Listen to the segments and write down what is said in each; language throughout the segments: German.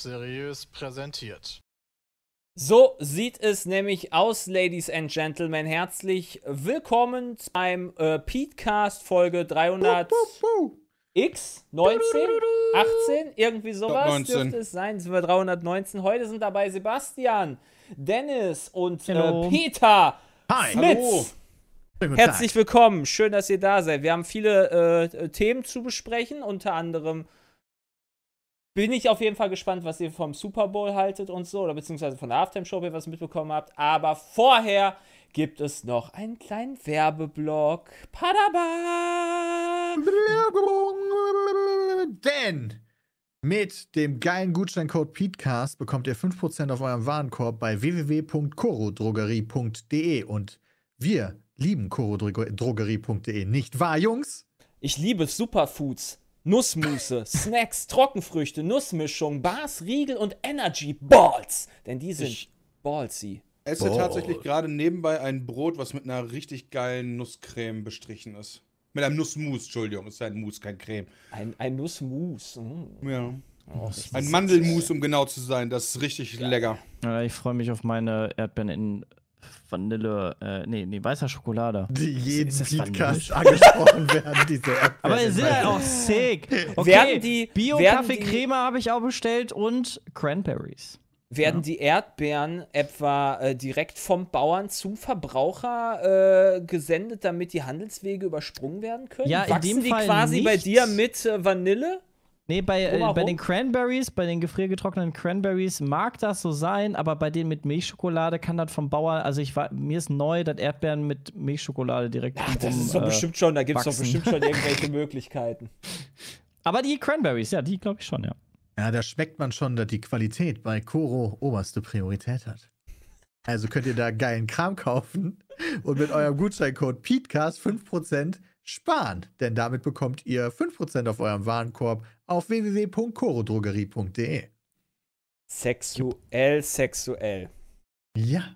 Seriös präsentiert. So sieht es nämlich aus, Ladies and Gentlemen. Herzlich willkommen beim äh, Petecast Folge 300 X 19, 18, irgendwie sowas dürfte es sein. Sind wir 319. Heute sind dabei Sebastian, Dennis und äh, Peter Hi. Smits. Herzlich willkommen, schön, dass ihr da seid. Wir haben viele äh, Themen zu besprechen, unter anderem bin ich auf jeden Fall gespannt, was ihr vom Super Bowl haltet und so, oder beziehungsweise von der Halftime Show, ob ihr was mitbekommen habt. Aber vorher gibt es noch einen kleinen Werbeblock. Padaba! Denn mit dem geilen Gutscheincode PETECAST bekommt ihr 5% auf eurem Warenkorb bei www.corodrogerie.de und wir lieben corodrogerie.de, nicht wahr, Jungs? Ich liebe Superfoods. Nussmusse, Snacks, Trockenfrüchte, Nussmischung, Bars, Riegel und Energy Balls. Denn die sind Ich- ballsy. esse Boah. tatsächlich gerade nebenbei ein Brot, was mit einer richtig geilen Nusscreme bestrichen ist. Mit einem Nussmus, Entschuldigung, es ist ein Mus, kein Creme. Ein, ein Nussmus. Mm. Ja. Oh, Ein Mandelmus, um genau zu sein. Das ist richtig lecker. Ja, ich freue mich auf meine Erdbeeren in Vanille, äh, nee, nee, weißer Schokolade. Die jeden Podcast angesprochen werden, diese Erdbeeren. Aber sie sind halt auch sick. Okay, Werden die- Bio-Kaffeecreme habe ich auch bestellt und Cranberries. Werden die Erdbeeren etwa äh, direkt vom Bauern zum Verbraucher äh, gesendet, damit die Handelswege übersprungen werden können? Ja, in Wachsen dem die Fall quasi bei nicht. dir mit äh, Vanille? Nee, bei, äh, bei den Cranberries, bei den gefriergetrockneten Cranberries mag das so sein, aber bei denen mit Milchschokolade kann das vom Bauer, also ich war, mir ist neu, dass Erdbeeren mit Milchschokolade direkt Ach, das ist doch äh, bestimmt schon, da gibt es doch bestimmt schon irgendwelche Möglichkeiten. Aber die Cranberries, ja, die glaube ich schon, ja. Ja, da schmeckt man schon, dass die Qualität bei Koro oberste Priorität hat. Also könnt ihr da geilen Kram kaufen und mit eurem Gutscheincode PETECAST 5% sparen. Denn damit bekommt ihr 5% auf eurem Warenkorb auf www.corodrogerie.de. Sexuell, sexuell. Ja.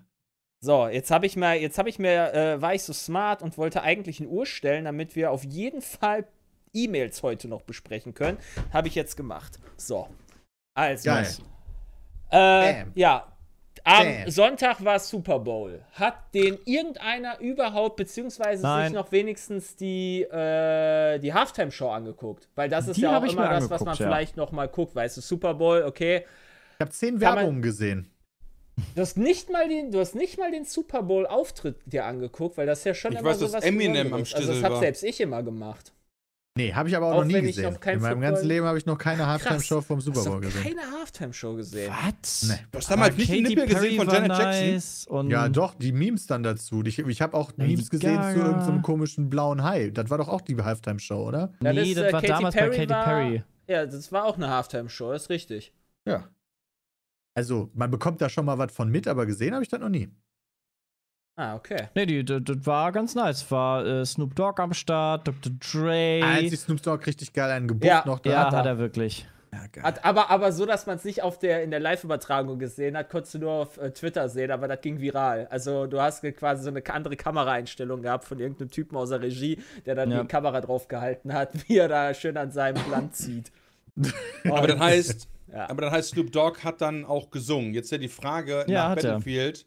So, jetzt habe ich mir, jetzt habe ich mir, äh, war ich so smart und wollte eigentlich eine Uhr stellen, damit wir auf jeden Fall E-Mails heute noch besprechen können. Habe ich jetzt gemacht. So. Also. Geil. Äh, ja. Am Bam. Sonntag war Super Bowl. Hat den irgendeiner überhaupt, beziehungsweise Nein. sich noch wenigstens die, äh, die Halftime-Show angeguckt? Weil das ist Die ja auch immer das, was man ja. vielleicht noch mal guckt. Weißt du, Super Bowl, okay. Ich habe zehn Werbungen gesehen. Du hast nicht mal den, du hast nicht mal den Super Bowl Auftritt dir angeguckt, weil das ist ja schon Ich immer weiß, so dass was Eminem am Also das Stissel habe selbst ich immer gemacht. Nee, habe ich aber auch, Auch noch nie gesehen. noch In meinem Football- ganzen Leben habe ich noch keine Halftime-Show vom Super Bowl gesehen. keine Halftime-Show gesehen? Was? Nee. Du hast damals nicht einen Nippel gesehen von Janet Jackson? Nice und Ja, doch, die Memes dann dazu. Ich, ich habe auch Lady Memes gesehen zu Gaga. irgendeinem komischen blauen Hai. Das war doch auch die Halftime-Show, oder? Ja, Nee, das, äh, war Katy damals Perry bei Katy war- Perry. Ja, das war auch eine Halftime-Show, ist richtig. Ja. Also, man bekommt da schon mal was von mit, aber gesehen habe ich das noch nie. Ah, okay. Nee, die, das, das war ganz nice. War äh, Snoop Dogg am Start, Dr. Dre. Die Snoop Dogg richtig geil einen gebufft Ja, noch da. ja, hat er. hat er wirklich. Ja, geil. Hat, aber, aber so, dass man es nicht auf der, in der Live-Übertragung gesehen hat, konntest du nur auf äh, Twitter sehen, aber das ging viral. Also du hast quasi so eine andere Kameraeinstellung gehabt von irgendeinem Typen aus der Regie, der dann Ja. die Kamera drauf gehalten hat, wie er da schön an seinem Land zieht. Aber dann heißt, Ja. aber dann heißt Snoop Dogg hat dann auch gesungen. Jetzt ja die Frage Ja, nach hat er. Battlefield.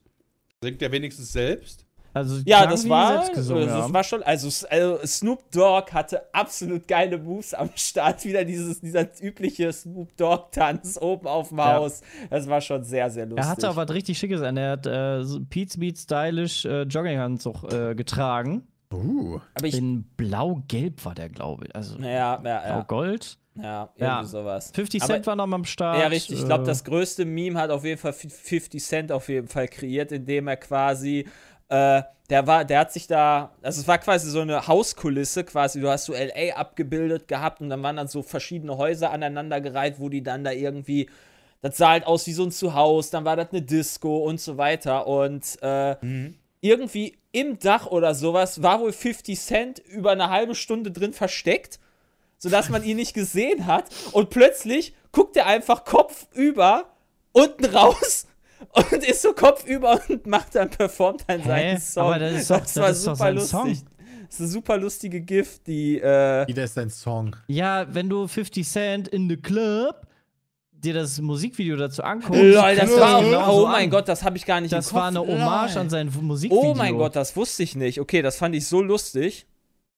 Singt er wenigstens selbst? Also, Ja, das war, gesungen das war schon, also, also Snoop Dogg hatte absolut geile Moves am Start. Wieder dieses, dieser übliche Snoop Dogg-Tanz oben auf dem Ja. Haus. Das war schon sehr, sehr lustig. Er hatte auch was richtig Schickes an. Er hat äh, so Pete's Beat stylisch äh, Jogginganzug äh, getragen. Uh. Aber ich, In blau-gelb war der, glaube ich. Also ja, ja, ja, blau-gold. Ja, irgendwie Ja. sowas. 50 Aber- Cent war noch mal am Start. Ja, richtig. Ich glaube, äh, das größte Meme hat auf jeden Fall 50 Cent auf jeden Fall kreiert, indem er quasi, äh, der war, der hat sich da, also es war quasi so eine Hauskulisse, quasi, du hast so LA abgebildet gehabt und dann waren dann so verschiedene Häuser aneinandergereiht, wo die dann da irgendwie, das sah halt aus wie so ein Zuhause, dann war das eine Disco und so weiter und äh, irgendwie im Dach oder sowas war wohl 50 Cent über eine halbe Stunde drin versteckt sodass man ihn nicht gesehen hat. Und plötzlich guckt er einfach kopfüber unten raus und ist so kopfüber und macht dann, performt dann Hä? seinen Song. Aber das ist doch- das das war ist doch super sein lustig. Song. Das ist eine super lustige GIF, die, äh, Jeder ist sein Song. Ja, wenn du 50 Cent in the Club, dir das Musikvideo dazu anguckst, Lol, das war genau oh so mein an. Gott, das habe ich gar nicht Das im Kopf. war eine Hommage Lol. an sein Musikvideo. Oh mein Gott, das wusste ich nicht. Okay, das fand ich so lustig.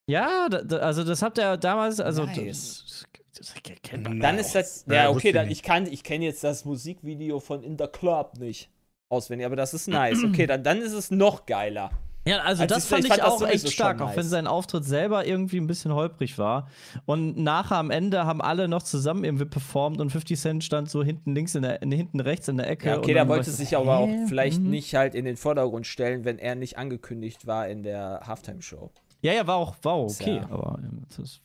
Ja, da, da, also das habt ihr damals, also Nice. das, das, das kennt man. Dann ist das, Ja, ja, okay, ich dann, ich kann, ich kenne jetzt das Musikvideo von In the Club nicht auswendig, aber das ist nice. Okay, dann, dann ist es noch geiler. Ja, also Als das ich- fand ich ich, fand das auch echt stark, auch wenn sein Auftritt selber irgendwie ein bisschen holprig war. Und nachher am Ende haben alle noch zusammen irgendwie performt und 50 Cent stand so hinten links, in der, in, hinten rechts in der Ecke. Ja, okay, war wollte ich sich aber auch vielleicht Mhm. nicht halt in den Vordergrund stellen, wenn er nicht angekündigt war in der Halftime-Show. Ja, ja, war auch, war auch okay, ja- aber ähm, das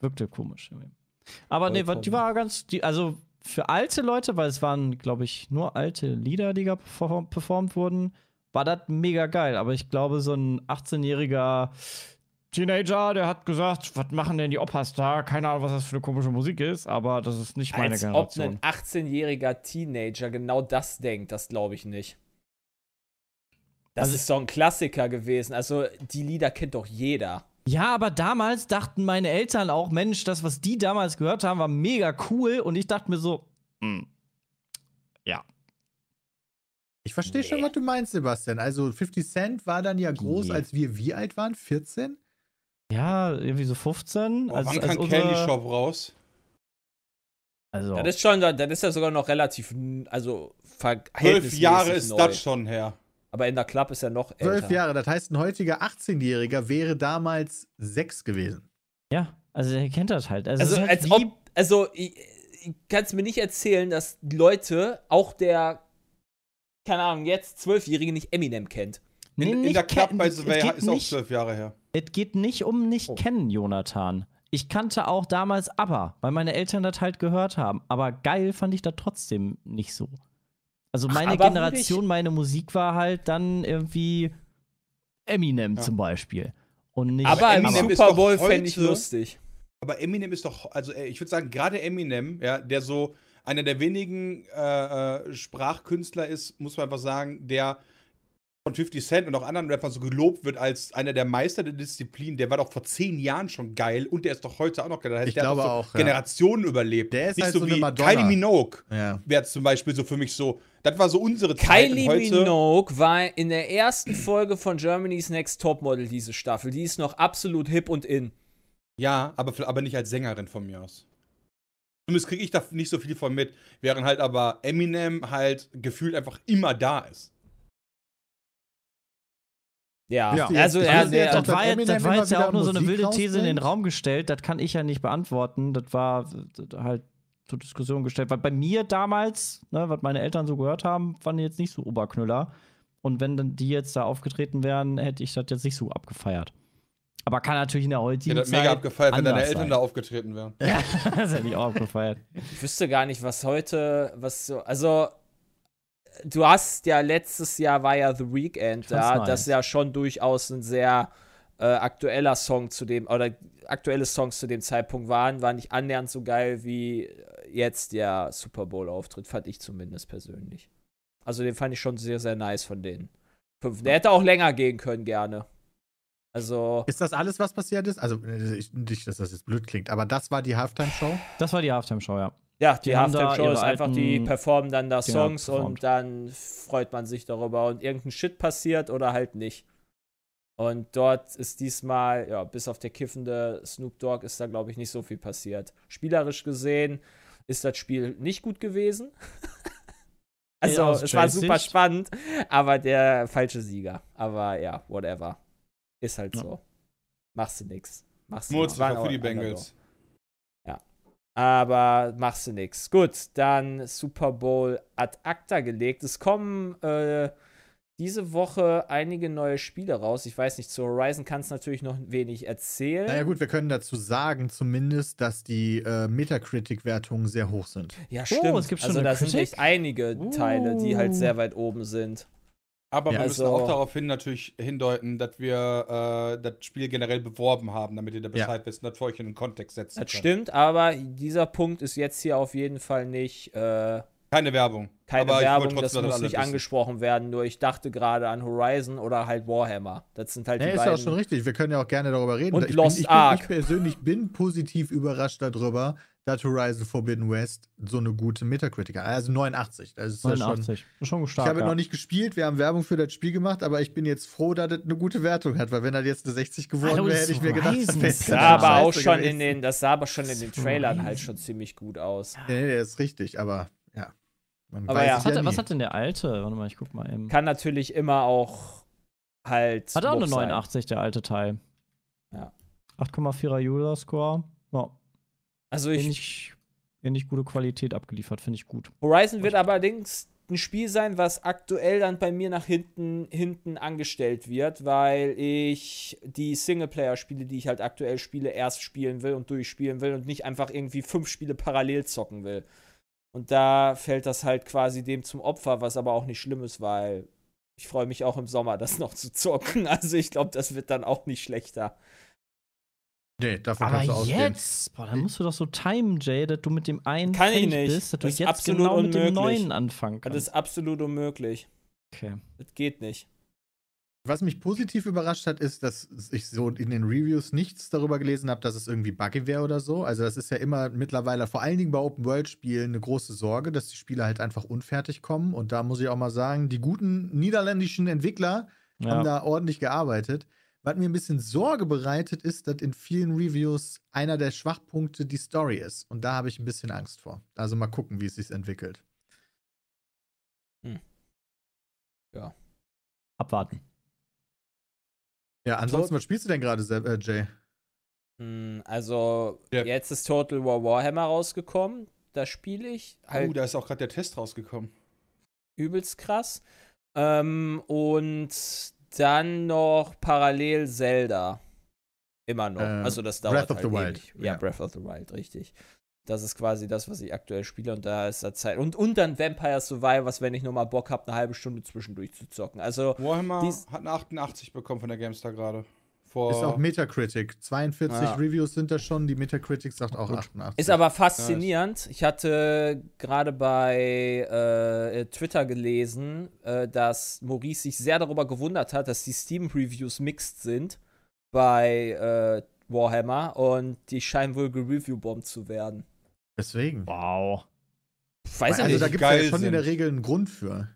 wirkte komisch. irgendwie. Aber nee, war- die war ganz, die, also für alte Leute, weil es waren, glaube ich, nur alte Lieder, die da perform performt wurden, war das mega geil. Aber ich glaube, so ein 18-jähriger Teenager, der hat gesagt, was machen denn die Opas da? Keine Ahnung, was das für eine komische Musik ist, aber das ist nicht meine Als ob Generation. ein 18-jähriger Teenager genau das denkt, das glaube ich nicht. Das Also- ist doch ein Klassiker gewesen. Also, die Lieder kennt doch jeder. Ja, aber damals dachten meine Eltern auch, Mensch, das, was die damals gehört haben, war mega cool. Und ich dachte mir so, hm, ja. Ich verstehe schon, was du meinst, Sebastian. Also 50 Cent war dann ja groß, Nee. als wir wie alt waren? 14? Ja, irgendwie so 15. Boah, als, wann als kam unsere- Candy Shop raus? Also, Das ist schon, das ist ja sogar noch relativ, also Zwölf Jahre ist neu. das schon her. Aber in der Club ist er noch älter. Zwölf Jahre. Das heißt, ein heutiger 18-Jähriger wäre damals sechs gewesen. ja, also ihr kennt das halt. Also, Also, halt als ob, also, ich, ich kann es mir nicht erzählen, dass die Leute, auch der, keine Ahnung, jetzt Zwölfjährige nicht Eminem kennt. Nee, In, in der Club bei geht ist auch nicht- zwölf Jahre her. Es geht nicht um nicht Oh. kennen, Jonathan. Ich kannte auch damals ABBA, weil meine Eltern das halt gehört haben. Aber geil fand ich das trotzdem nicht so. Also meine ABBA Generation, meine Musik war halt dann irgendwie Eminem Ja. zum Beispiel. Und nicht Aber Eminem ist Super doch Bowl fände ich lustig. Aber Eminem ist doch, also ich würde sagen, gerade Eminem, ja, der so einer der wenigen äh, äh, Sprachkünstler ist, muss man einfach sagen, der von 50 Cent und auch anderen Rappern so gelobt wird als einer der Meister der Disziplin. Der war doch vor zehn Jahren schon geil und der ist doch heute auch noch geil. Das heißt, Ich der glaube hat so auch, ja. Generationen überlebt. Der ist Nicht halt so so eine wie Madonna. Kylie Minogue Ja. wäre zum Beispiel so für mich so. Das war so unsere Zeit. Kylie Minogue war in der ersten Folge von Germany's Next Topmodel diese Staffel. Die ist noch absolut hip und in. Ja, aber, aber nicht als Sängerin von mir aus. Zumindest kriege ich da nicht so viel von mit, während halt aber Eminem halt gefühlt einfach immer da ist. Ja, Ja. also er, der, jetzt- das war jetzt, das war jetzt ja auch nur so eine wilde These in den? Raum gestellt. Das kann ich ja nicht beantworten. Das war halt zur Diskussion gestellt. Weil bei mir damals, ne, was meine Eltern so gehört haben, waren die jetzt nicht so Oberknüller. Und wenn dann die jetzt da aufgetreten wären, hätte ich das jetzt nicht so abgefeiert. Aber kann natürlich in der Ich heutigen hätte das Zeit mega abgefeiert, wenn deine Eltern sein. da aufgetreten wären. Ja, das hätte ich auch abgefeiert. ich wüsste gar nicht, was heute, was so, also du hast ja letztes Jahr war ja The Weekend Ich da, fand's das ist nice. ja schon durchaus ein sehr äh, aktueller Song zu dem, oder aktuelle Songs zu dem Zeitpunkt waren, war nicht annähernd so geil wie jetzt der Super Bowl-Auftritt, fand ich zumindest persönlich. Also den fand ich schon sehr, sehr nice von denen. Fünf. Der hätte auch länger gehen können, gerne. Also, Ist das alles, was passiert ist? Also, äh, ich- nicht, dass das jetzt blöd klingt, aber das war die Halftime-Show. Das war die Halftime-Show, ja. ja, die, Die Halftime-Show ist einfach, die performen dann da Songs performt. und dann freut man sich darüber und irgendein Shit passiert oder halt nicht. Und dort ist diesmal, ja, bis auf der kiffende Snoop Dogg ist da, glaube ich, nicht so viel passiert. Spielerisch gesehen ist das Spiel nicht gut gewesen. also, es war super spannend, aber der falsche Sieger. Aber ja, whatever. Ist halt Ja. so. Machst du nix. Machst du auch für die. Bengals. Aber machst du nix. Gut, dann Super Bowl ad acta gelegt. Es kommen äh, diese Woche einige neue Spiele raus. Ich weiß nicht, zu Horizon kannst du natürlich noch wenig erzählen. Naja, gut, wir können dazu sagen, zumindest, dass die äh, Metacritic-Wertungen sehr hoch sind. Ja, stimmt. Oh, es gibt schon also da sind echt einige Teile, die halt Uh. sehr weit oben sind. Aber Ja, wir müssen also- auch darauf hin natürlich hindeuten, dass wir äh, das Spiel generell beworben haben, damit ihr da Ja. Bescheid wisst, das für euch in den Kontext setzen Das könnt. stimmt, aber dieser Punkt ist jetzt hier auf jeden Fall nicht äh, Keine Werbung. keine Aber ich wollte Werbung, das muss nicht wissen. angesprochen werden. Nur ich dachte gerade an Horizon oder halt Warhammer. Das sind halt Ja, die ist ja beiden. auch schon richtig. Wir können ja auch gerne darüber reden. Und ich, Lost bin, ich, Ark. bin, ich persönlich bin positiv überrascht darüber, dass Horizon Forbidden West so eine gute Metacritic hat. Also 89. Das ist ja schon. 89. Ist schon Ich stark. habe ja. noch nicht gespielt, wir haben Werbung für das Spiel gemacht, aber ich bin jetzt froh, dass es eine gute Wertung hat, weil wenn das jetzt eine 60 geworden Hallo, wäre, das hätte ich mir gedacht, das ist jetzt sah Ja, aber auch schon gewesen. in den, das sah aber schon in den Das Trailern halt schon ziemlich gut aus. Nee, nee, das ist richtig, aber ja. Man Aber weiß ja. was, hat, was hat denn der alte? Warte mal, ich guck mal eben. Kann natürlich immer auch halt. Hat auch eine hoch sein. 89, der alte Teil. Ja. 8,4er User-Score. Ja, Also ich, ähnlich, ähnlich gute Qualität abgeliefert, finde ich gut. Horizon wird allerdings ein Spiel sein, was aktuell dann bei mir nach hinten, hinten angestellt wird, weil ich die Singleplayer-Spiele, die ich halt aktuell spiele, erst spielen will und durchspielen will und nicht einfach irgendwie fünf Spiele parallel zocken will. Und da fällt das halt quasi dem zum Opfer, was aber auch nicht schlimm ist, weil ich freue mich auch im Sommer, das noch zu zocken. Also ich glaube, das wird dann auch nicht schlechter. Nee, davon Aber kannst du ausgehen. jetzt, boah, dann musst du doch so timen, Jay, dass du mit dem einen Kann ich nicht. bist, dass du Das ist jetzt absolut genau mit dem unmöglich. neuen anfangen Das kannst. ist absolut unmöglich. Okay. Das geht nicht. Was mich positiv überrascht hat, ist, dass ich so in den Reviews nichts darüber gelesen habe, dass es irgendwie buggy wäre oder so. Also das ist ja immer mittlerweile, vor allen Dingen bei Open-World-Spielen, eine große Sorge, dass die Spiele halt einfach unfertig kommen. Und da muss ich auch mal sagen, die guten niederländischen Entwickler Ja. haben da ordentlich gearbeitet. Was mir ein bisschen Sorge bereitet, ist, dass in vielen Reviews einer der Schwachpunkte die Story ist. Und da habe ich ein bisschen Angst vor. Also mal gucken, wie es sich entwickelt. Abwarten. Ja, ansonsten, was spielst du denn gerade, äh, Jay? Hm, Also, Ja. jetzt ist Total War Warhammer rausgekommen. Da spiele ich. Halt Oh, da ist auch gerade der Test rausgekommen. übelst krass. Ähm, und dann noch parallel Zelda. Immer noch. Ähm, also, das dauert Breath of halt the Wild. ewig. Ja, Ja. Breath of the Wild, richtig. Das ist quasi das, was ich aktuell spiele und da ist da Zeit. Und, und dann Vampire Survivors, wenn ich nur mal Bock habe, eine halbe Stunde zwischendurch zu zocken. Also, Warhammer hat eine 88 bekommen von der GameStar gerade. Vor Ist auch Metacritic. 42 Ja. Reviews sind da schon. Die Metacritic sagt auch Gut. 88. Ist aber faszinierend. Ich hatte gerade bei äh, Twitter gelesen, äh, dass Maurice sich sehr darüber gewundert hat, dass die Steam-Reviews mixed sind bei äh, Warhammer und die scheinen wohl gereviewbombt zu werden. Deswegen. Wow. Weiß also ich da gibt es ja schon in der sind. Regel einen Grund für.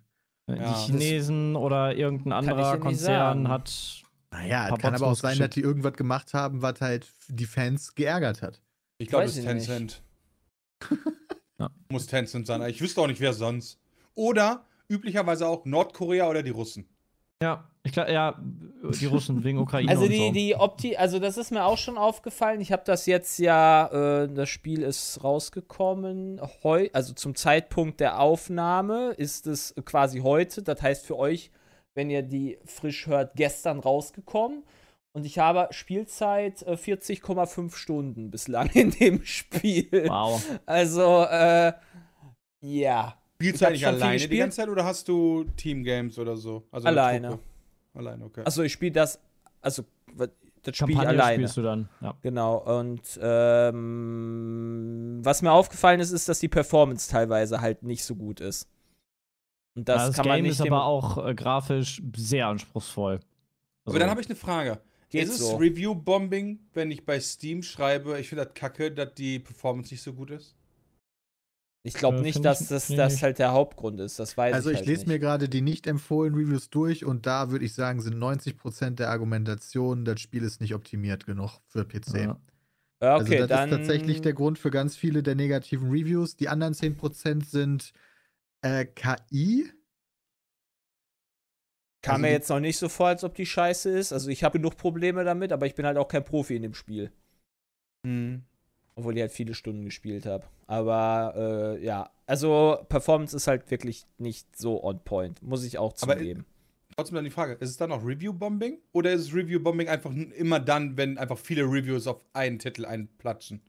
Ja, die Chinesen oder irgendein ich anderer Konzern hat. Naja, kann aber auch sein, dass die irgendwas gemacht haben, was halt die Fans geärgert hat. Ich glaube, es ist ich. Tencent. Ja. Muss Tencent sein. Ich wüsste auch nicht, wer sonst. Oder üblicherweise auch Nordkorea oder die Russen. Ja, ich glaube, ja, die Russen wegen Ukraine. Also und die, so. die Opti, also das ist mir auch schon aufgefallen. Ich habe das jetzt ja, äh, das Spiel ist rausgekommen heu, also zum Zeitpunkt der Aufnahme ist es quasi heute. Das heißt für euch, wenn ihr die frisch hört, gestern rausgekommen. Und ich habe Spielzeit äh, 40,5 Stunden bislang in dem Spiel. Wow. Also, äh, ja. Spielst du eigentlich alleine die ganze Zeit oder hast du Teamgames oder so? Also eine Alleine. Alleine, okay. Also ich spiele das, also das Kampagne alleine. spielst du dann. Ja. Genau, und ähm, was mir aufgefallen ist, ist, dass die Performance teilweise halt nicht so gut ist. Und das, Das, kann Game man nicht ist aber auch äh, grafisch sehr anspruchsvoll. Aber dann habe ich eine Frage. Geht ist es so. Review-Bombing, wenn ich bei Steam schreibe, ich finde das kacke, dass die Performance nicht so gut ist? Ich glaube Äh, nicht, dass ich das, das halt der Hauptgrund ist. Das weiß Also ich ich halt lese nicht. mir gerade die nicht empfohlenen Reviews durch und da würde ich sagen, sind 90% der Argumentationen, das Spiel ist nicht optimiert genug für PC. Ja. Also okay, das dann ist tatsächlich der Grund für ganz viele der negativen Reviews. Die anderen 10% sind äh, KI. kam also mir jetzt noch nicht so vor, als ob die scheiße ist. Also ich habe genug Probleme damit, aber ich bin halt auch kein Profi in dem Spiel. Hm. Obwohl ich halt viele Stunden gespielt habe. Aber äh, ja, also Performance ist halt wirklich nicht so on point. Muss ich auch Aber- zugeben. Trotzdem dann die Frage, ist es dann noch Review-Bombing? Oder ist Review-Bombing einfach immer dann, wenn einfach viele Reviews auf einen Titel einplatschen?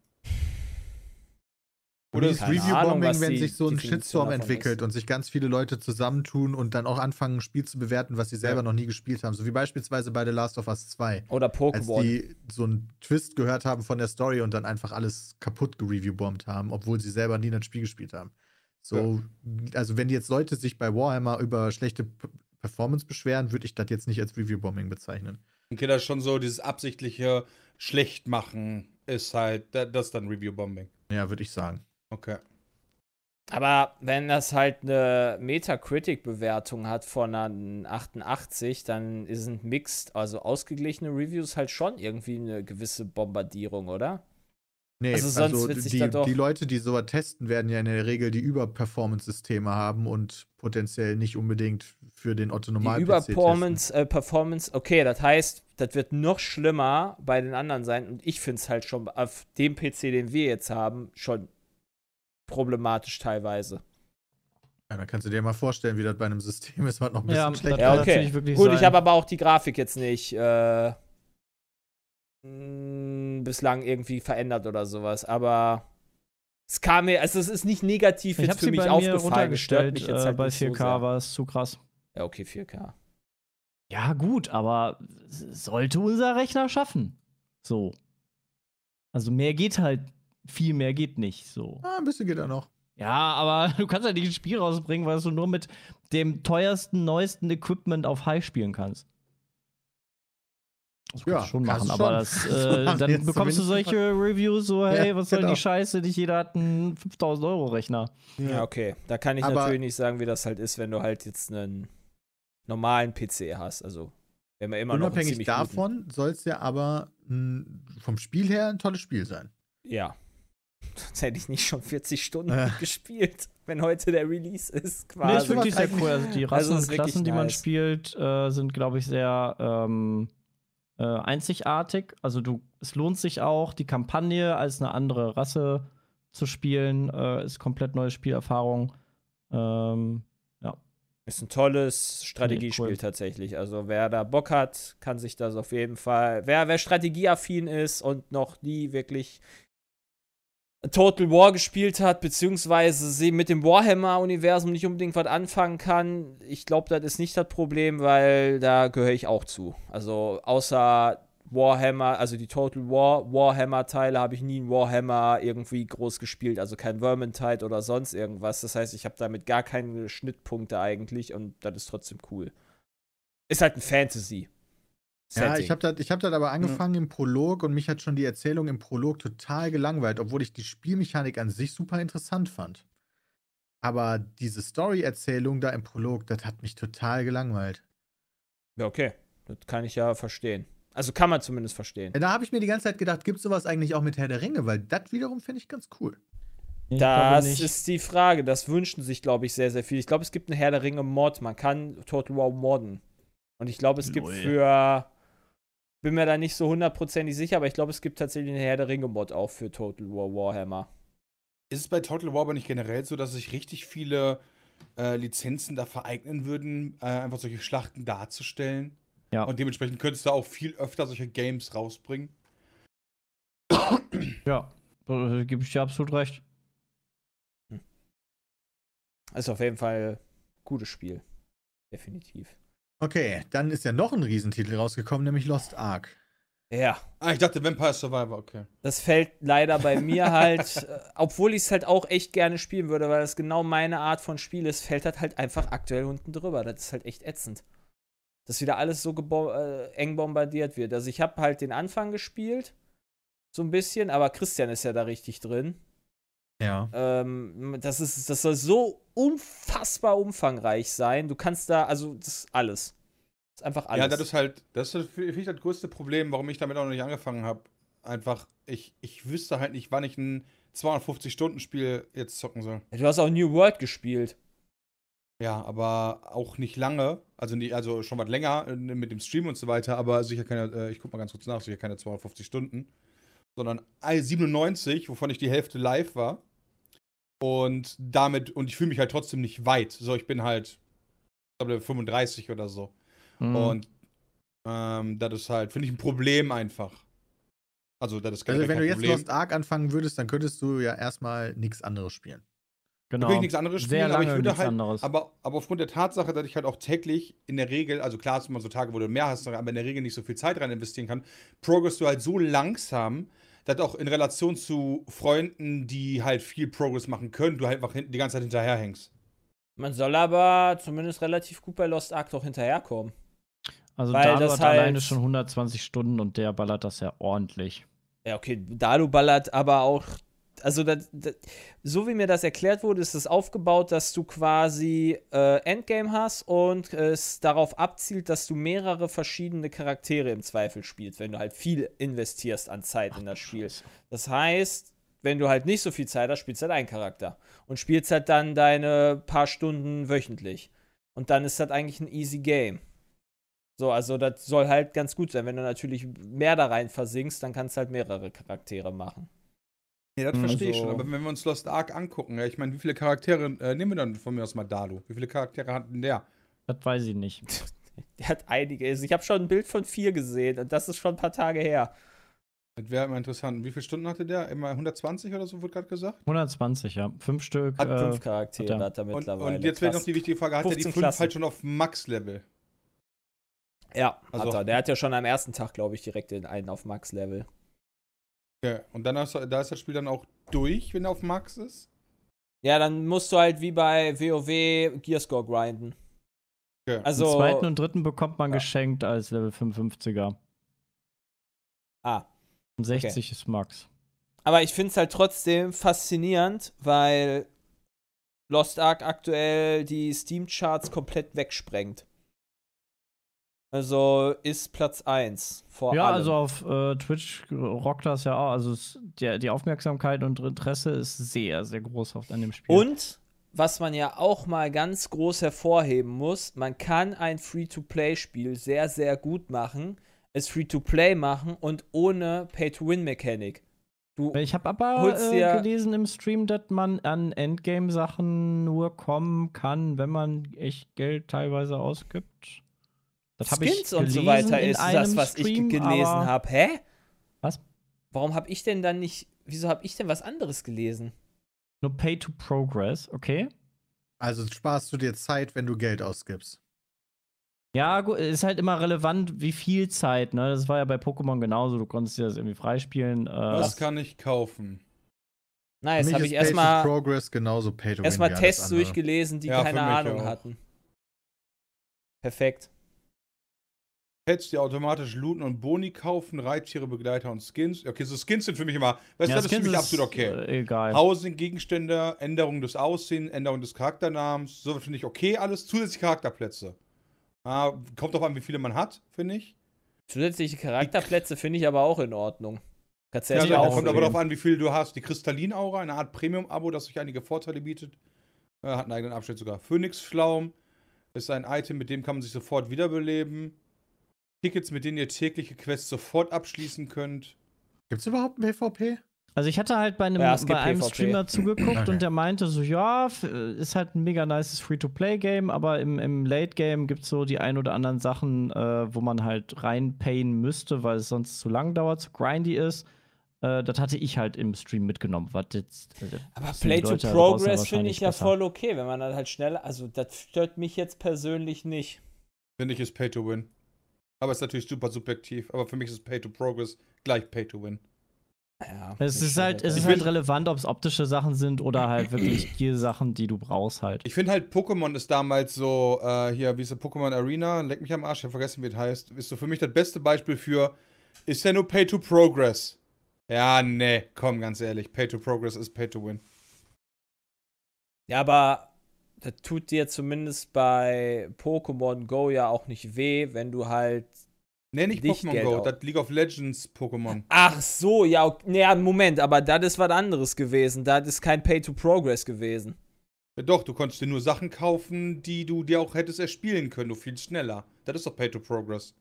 Oder Keine Review-Bombing, wenn sich so ein Shitstorm entwickelt ist. und sich ganz viele Leute zusammentun und dann auch anfangen, ein Spiel zu bewerten, was sie selber Ja. noch nie gespielt haben. So wie beispielsweise bei The Last of Us 2. Oder Als Pokémon. die so einen Twist gehört haben von der Story und dann einfach alles kaputt gereviewbombt haben, obwohl sie selber nie ein Spiel gespielt haben. So, also wenn jetzt Leute sich bei Warhammer über schlechte P Performance beschweren, würde ich das jetzt nicht als Review-Bombing bezeichnen. Okay, das ist schon so, dieses absichtliche Schlechtmachen ist halt, da- das ist dann Review-Bombing. Ja, würde ich sagen. Okay. Aber wenn das halt eine Metacritic-Bewertung hat von einer 88, dann sind Mixed, also ausgeglichene Reviews halt schon irgendwie eine gewisse Bombardierung, oder? Nee, Also also, sonst wird sich die, doch- die Leute, die sowas testen, werden ja in der Regel die Überperformance-Systeme haben und potenziell nicht unbedingt für den Otto Die normal Überperformance, äh, Performance, okay, das heißt, das wird noch schlimmer bei den anderen sein und ich finde es halt schon auf dem PC, den wir jetzt haben, schon problematisch teilweise. Ja, dann kannst du dir mal vorstellen, wie das bei einem System ist, was noch ein Ja, bisschen schlechter das Ja, okay. Gut, ich sein. habe aber auch die Grafik jetzt nicht äh, mh, bislang irgendwie verändert oder sowas, aber es kam mir, also es ist nicht negativ Ich jetzt habe für sie mich bei mir aufgefallen. runtergestellt. mich jetzt Äh, halt bei nicht so 4K sehr. war es zu krass. Ja, okay, 4K. Ja, gut, aber sollte unser Rechner schaffen. So. Also mehr geht halt, viel mehr geht nicht so. Ah, ein bisschen geht da noch. Ja, aber du kannst ja nicht ein Spiel rausbringen, was du nur mit dem teuersten, neuesten Equipment auf High spielen kannst. Das Ja, kannst du schon machen, du aber schon. das, Das äh, dann bekommst du solche Reviews so, hey, Ja, was soll genau. die Scheiße, nicht jeder hat einen 5000 Euro Rechner. Ja, okay. Da kann ich Aber- natürlich nicht sagen, wie das halt ist, wenn du halt jetzt einen normalen PC hast. Also, wenn man immer noch Unabhängig guten- davon soll es ja aber mh, vom Spiel her ein tolles Spiel sein. Ja. Sonst hätte ich nicht schon 40 Stunden Äh. gespielt, wenn heute der Release ist, Nee, quasi. ist wirklich sehr cool. Also die Also Rassen ist und Klassen, die man nice. spielt, äh, sind, glaube ich, sehr ähm, äh, einzigartig. Also du, es lohnt sich auch, die Kampagne als eine andere Rasse zu spielen. Äh, ist komplett neue Spielerfahrung. Ähm, Ist ein tolles Strategiespiel Nee, cool. tatsächlich. Also wer da Bock hat, kann sich das auf jeden Fall. Wer, wer strategieaffin ist und noch nie wirklich Total War gespielt hat, beziehungsweise sie mit dem Warhammer-Universum nicht unbedingt was anfangen kann, ich glaube, das ist nicht das Problem, weil da gehöre ich auch zu. Also außer Warhammer, also die Total War Warhammer-Teile habe ich nie in Warhammer irgendwie groß gespielt, also kein Vermintide oder sonst irgendwas. Das heißt, ich habe damit gar keine Schnittpunkte eigentlich und das ist trotzdem cool. Ist halt ein Fantasy. Ja, Setting. ich habe das, ich hab das aber angefangen im Prolog und mich hat schon die Erzählung im Prolog total gelangweilt, obwohl ich die Spielmechanik an sich super interessant fand. Aber diese Story-Erzählung da im Prolog, das hat mich total gelangweilt. Ja, okay. Das kann ich ja verstehen. Also kann man zumindest verstehen. Da habe ich mir die ganze Zeit gedacht, gibt es sowas eigentlich auch mit Herr der Ringe? Weil das wiederum finde ich ganz cool. ich Das ist die Frage. Das wünschen sich, glaube ich, sehr, sehr viel. Ich glaube, es gibt einen Herr der Ringe Mod. Man kann Total War modden. Und ich glaube, es gibt Lol. für. Bin mir da nicht so hundertprozentig sicher, aber ich glaube, es gibt tatsächlich einen Herr der Ringe Mod auch für Total War Warhammer. Ist es bei Total War aber nicht generell so, dass sich richtig viele äh, Lizenzen da vereignen würden, äh, einfach solche Schlachten darzustellen? Ja. Und dementsprechend könntest du auch viel öfter solche Games rausbringen. Ja, da gebe ich dir absolut recht. Ist auf jeden Fall ein gutes Spiel. Definitiv. Okay, dann ist ja noch ein Riesentitel rausgekommen, nämlich Lost Ark. Ja. Ah, ich dachte Vampire Survivor, okay. Das fällt leider bei mir halt, äh, obwohl ich es halt auch echt gerne spielen würde, weil das genau meine Art von Spiel ist, fällt das halt einfach aktuell unten drüber. Das ist halt echt ätzend. Dass wieder alles so äh, eng bombardiert wird. Also ich habe halt den Anfang gespielt, so ein bisschen, aber Christian ist ja da richtig drin. Ja. Ähm, das, ist, das soll so unfassbar umfangreich sein. Du kannst da, also das ist alles. Das ist einfach alles. Ja, das ist halt, das ist für mich das größte Problem, warum ich damit auch noch nicht angefangen habe. Einfach, ich, ich wüsste halt nicht, wann ich ein 250-Stunden-Spiel jetzt zocken soll. du hast auch New World gespielt. Ja, aber auch nicht lange. Also, nicht, also schon was länger äh, mit dem Stream und so weiter, aber sicher keine, äh, ich guck mal ganz kurz nach, sicher keine 250 Stunden. Sondern 97, wovon ich die Hälfte live war. Und damit, und ich fühle mich halt trotzdem nicht weit. So, ich bin halt, ich glaube, 35 oder so. Mhm. Und ähm, das ist halt, finde ich, ein Problem einfach. Also, das ist Also, generell wenn du kein jetzt Problem. Lost Ark anfangen würdest, dann könntest du ja erstmal nichts anderes spielen. genau. Will ich nichts anderes Sehr spielen, aber ich lange würde halt, anderes. aber, aber aufgrund der Tatsache, dass ich halt auch täglich in der Regel, also klar hast du mal so Tage, wo du mehr hast, aber in der Regel nicht so viel Zeit rein investieren kann, progress du halt so langsam, dass auch in Relation zu Freunden, die halt viel Progress machen können, du halt einfach hinten die ganze Zeit hinterherhängst. Man soll aber zumindest relativ gut bei Lost Ark doch hinterherkommen. Also weil Dalu das hat halt- alleine schon 120 Stunden und der ballert das ja ordentlich. Ja, okay, Dalu ballert aber auch also das, das, so wie mir das erklärt wurde, ist es aufgebaut, dass du quasi äh, Endgame hast und es darauf abzielt, dass du mehrere verschiedene Charaktere im Zweifel spielst, wenn du halt viel investierst an Zeit in das Spiel. Das heißt, wenn du halt nicht so viel Zeit hast, spielst du halt einen Charakter und spielst halt dann deine paar Stunden wöchentlich. Und dann ist das eigentlich ein easy Game. So, also das soll halt ganz gut sein. Wenn du natürlich mehr da rein versinkst, dann kannst du halt mehrere Charaktere machen. Ja, das verstehe ich Also- schon. Aber wenn wir uns Lost Ark angucken, ja, ich meine, wie viele Charaktere, äh, nehmen wir dann von mir aus mal Dalu? Wie viele Charaktere hat denn der? Das weiß ich nicht. Der hat einige. Also Ich habe schon ein Bild von vier gesehen und das ist schon ein paar Tage her. Das wäre immer interessant. Wie viele Stunden hatte der? Immer 120 oder so, wurde gerade gesagt? 120, ja. Fünf Stück. Hat äh, Fünf Charaktere hat er. hat er Und, mittlerweile. und jetzt wäre noch die wichtige Frage: Hat er die 15 fünf Klassen. halt schon auf Max-Level? Ja, Also- hat er. Der hat ja schon am ersten Tag, glaube ich, direkt den einen auf Max-Level. Ja. Und dann ist, da ist das Spiel dann auch durch, wenn er auf Max ist? Ja, dann musst du halt wie bei WoW Gearscore grinden. Okay. Also. Den zweiten und dritten bekommt man Ja. geschenkt als Level 55er. ah. Und 60 ist Max. Aber ich finde es halt trotzdem faszinierend, weil Lost Ark aktuell die Steam-Charts komplett wegsprengt. Also ist Platz 1 vor ja, allem. also auf äh, Twitch rockt das ja auch. Also es, der, die Aufmerksamkeit und Interesse ist sehr, sehr groß auf, an dem Spiel. Und was man ja auch mal ganz groß hervorheben muss, man kann ein Free-to-Play-Spiel sehr, sehr gut machen, es Free-to-Play machen und ohne Pay-to-Win-Mechanik. Du, Ich habe aber äh, gelesen im Stream, dass man an Endgame-Sachen nur kommen kann, wenn man echt Geld teilweise ausgibt. Das habe ich Skins und so gelesen weiter ist das, was Stream, ich gelesen habe. Hä? Was? Warum habe ich denn dann nicht, wieso habe ich denn was anderes gelesen? Nur Pay to Progress, okay? Also sparst du dir Zeit, wenn du Geld ausgibst. Ja, gut, ist halt immer relevant, wie viel Zeit, ne? Das war ja bei Pokémon genauso, du konntest dir das irgendwie freispielen. Äh, Was kann ich kaufen? Mich habe ich Pay to erstmal Progress genauso Pay to erstmal Tests durchgelesen, die Ja, keine Ahnung auch. hatten. Perfekt. Pets, die automatisch looten und Boni kaufen, Reittiere, Begleiter und Skins. Okay, so Skins sind für mich immer, weißt du, ja, das ist für Skins mich absolut okay. Äh, egal. Housing, Gegenstände, Änderung des Aussehens, Änderung des Charakternamens, so finde ich okay alles. Zusätzliche Charakterplätze. Ah, kommt drauf an, wie viele man hat, finde ich. Zusätzliche Charakterplätze finde ich aber auch in Ordnung. Kannst Ja, ja, nicht auch kommt aber darauf an, wie viel du hast. Die Kristallinaura, eine Art Premium-Abo, das euch einige Vorteile bietet. Äh, hat einen eigenen Abschnitt sogar. Phönixflaum ist ein Item, mit dem kann man sich sofort wiederbeleben. Tickets, mit denen ihr tägliche Quests sofort abschließen könnt. Gibt's überhaupt ein PvP? Also ich hatte halt bei einem, Ja, es gibt bei einem PvP. Streamer zugeguckt Okay. und der meinte so, ja, äh, ist halt ein mega nices Free-to-Play-Game, aber im, im Late-Game gibt es so die ein oder anderen Sachen, äh, wo man halt reinpayen müsste, weil es sonst zu lang dauert, zu grindy ist. Äh, das hatte ich halt im Stream mitgenommen. Was jetzt, äh, Aber Play to Progress finde ich ja besser. voll okay, wenn man dann halt schneller, also das stört mich jetzt persönlich nicht. Finde ich, ist Pay to Win. Aber ist natürlich super subjektiv. Aber für mich ist Pay to Progress gleich Pay to Win. Ja, Es ist halt, es ist halt relevant, ob es optische Sachen sind oder halt wirklich die Sachen, die du brauchst halt. Ich finde halt, Pokémon ist damals so, äh, hier, wie ist der Pokémon Arena? Leck mich am Arsch, ich hab vergessen, wie es heißt. Ist so für mich das beste Beispiel für, ist ja nur Pay to Progress. Ja, nee, komm, ganz ehrlich. Pay to Progress ist Pay to Win. Ja, aber das tut dir zumindest bei Pokémon Go ja auch nicht weh, wenn du halt. Nee, nicht Nicht Pokémon Go, das League of Legends Pokémon. Ach so, ja, ok- nee, ja, Moment, aber das ist was anderes gewesen. Das ist kein Pay-to-Progress gewesen. Ja, doch, du konntest dir nur Sachen kaufen, die du dir auch hättest erspielen können, nur viel schneller. Das ist doch Pay to Progress.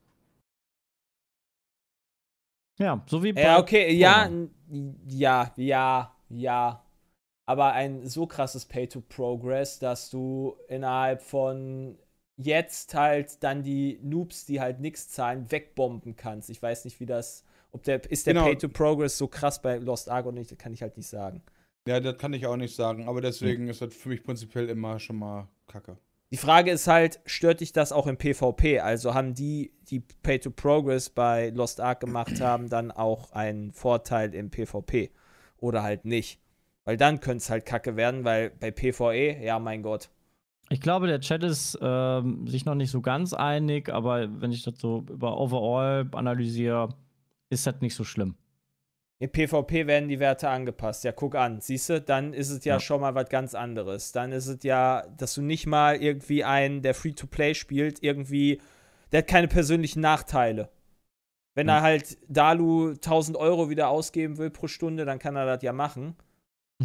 Ja, so wie bei Ja, okay, ja, ja, ja, ja. Aber ein so krasses Pay-to-Progress, dass du innerhalb von jetzt halt dann die Noobs, die halt nichts zahlen, wegbomben kannst. Ich weiß nicht, wie das. Ob der ist der Genau. Pay-to-Progress so krass bei Lost Ark oder nicht, das kann ich halt nicht sagen. Ja, das kann ich auch nicht sagen, aber deswegen ist das für mich prinzipiell immer schon mal kacke. Die Frage ist halt, stört dich das auch im PvP? Also haben die, die Pay-to-Progress bei Lost Ark gemacht haben, dann auch einen Vorteil im PvP? Oder halt nicht? Weil dann könnte es halt kacke werden, weil bei PvE, ja mein Gott. Ich glaube, der Chat ist ähm, sich noch nicht so ganz einig, aber wenn ich das so über Overall analysiere, ist das nicht so schlimm. Im PvP werden die Werte angepasst. Ja, guck an. Siehst du, dann ist es ja, Ja. schon mal was ganz anderes. Dann ist es ja, dass du nicht mal irgendwie einen, der Free-to-Play spielt, irgendwie, der hat keine persönlichen Nachteile. Wenn Ja. er halt Dalu 1000 Euro wieder ausgeben will pro Stunde, dann kann er das ja machen.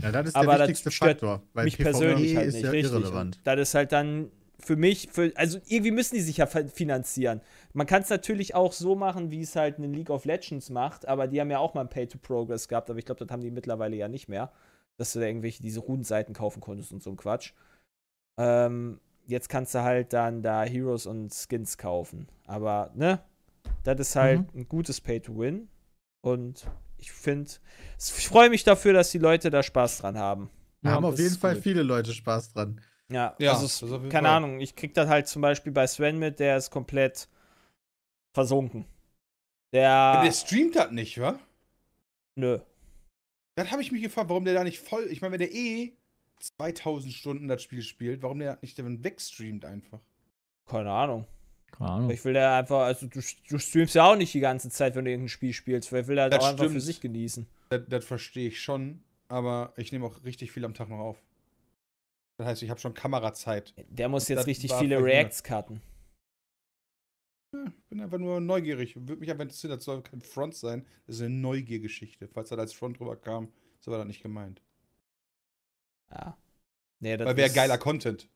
Ja, das ist Aber der das wichtigste stört Faktor. Weil mich PvE persönlich halt ist nicht, ja richtig. irrelevant. Und das ist halt dann für mich, für, also irgendwie müssen die sich ja finanzieren. Man kann es natürlich auch so machen, wie es halt eine League of Legends macht, aber die haben ja auch mal ein Pay-to-Progress gehabt, aber ich glaube, das haben die mittlerweile ja nicht mehr, dass du da irgendwelche diese Runenseiten kaufen konntest und so ein Quatsch. Ähm, jetzt kannst du halt dann da Heroes und Skins kaufen. Aber, ne? Das ist halt ein gutes Pay-to-Win. Und ich finde, ich freue mich dafür, dass die Leute da Spaß dran haben. Da Ja, haben auf jeden Fall gut. viele Leute Spaß dran. Ja, Ja, also das es, keine Fall. Ahnung, ich krieg das halt zum Beispiel bei Sven mit, der ist komplett versunken. Der, Der streamt das nicht, wa? nö. Dann habe ich mich gefragt, warum der da nicht voll. Ich meine, wenn der eh 2000 Stunden das Spiel spielt, warum der nicht dann wegstreamt einfach? Keine Ahnung. Keine Ahnung. Ich will da einfach, also du, du streamst ja auch nicht die ganze Zeit, wenn du irgendein Spiel spielst. Vielleicht will er das auch einfach für stimmt. sich genießen. Das, das verstehe ich schon, aber ich nehme auch richtig viel am Tag noch auf. Das heißt, ich habe schon Kamerazeit. Der muss jetzt Das richtig viele Reacts cutten. Ja, bin einfach nur neugierig. Würde mich einfach interessieren, das soll kein Front sein. Das ist eine Neugiergeschichte. Falls das als Front drüber kam, so war das nicht gemeint. Ja. Nee, das Weil wäre geiler Content.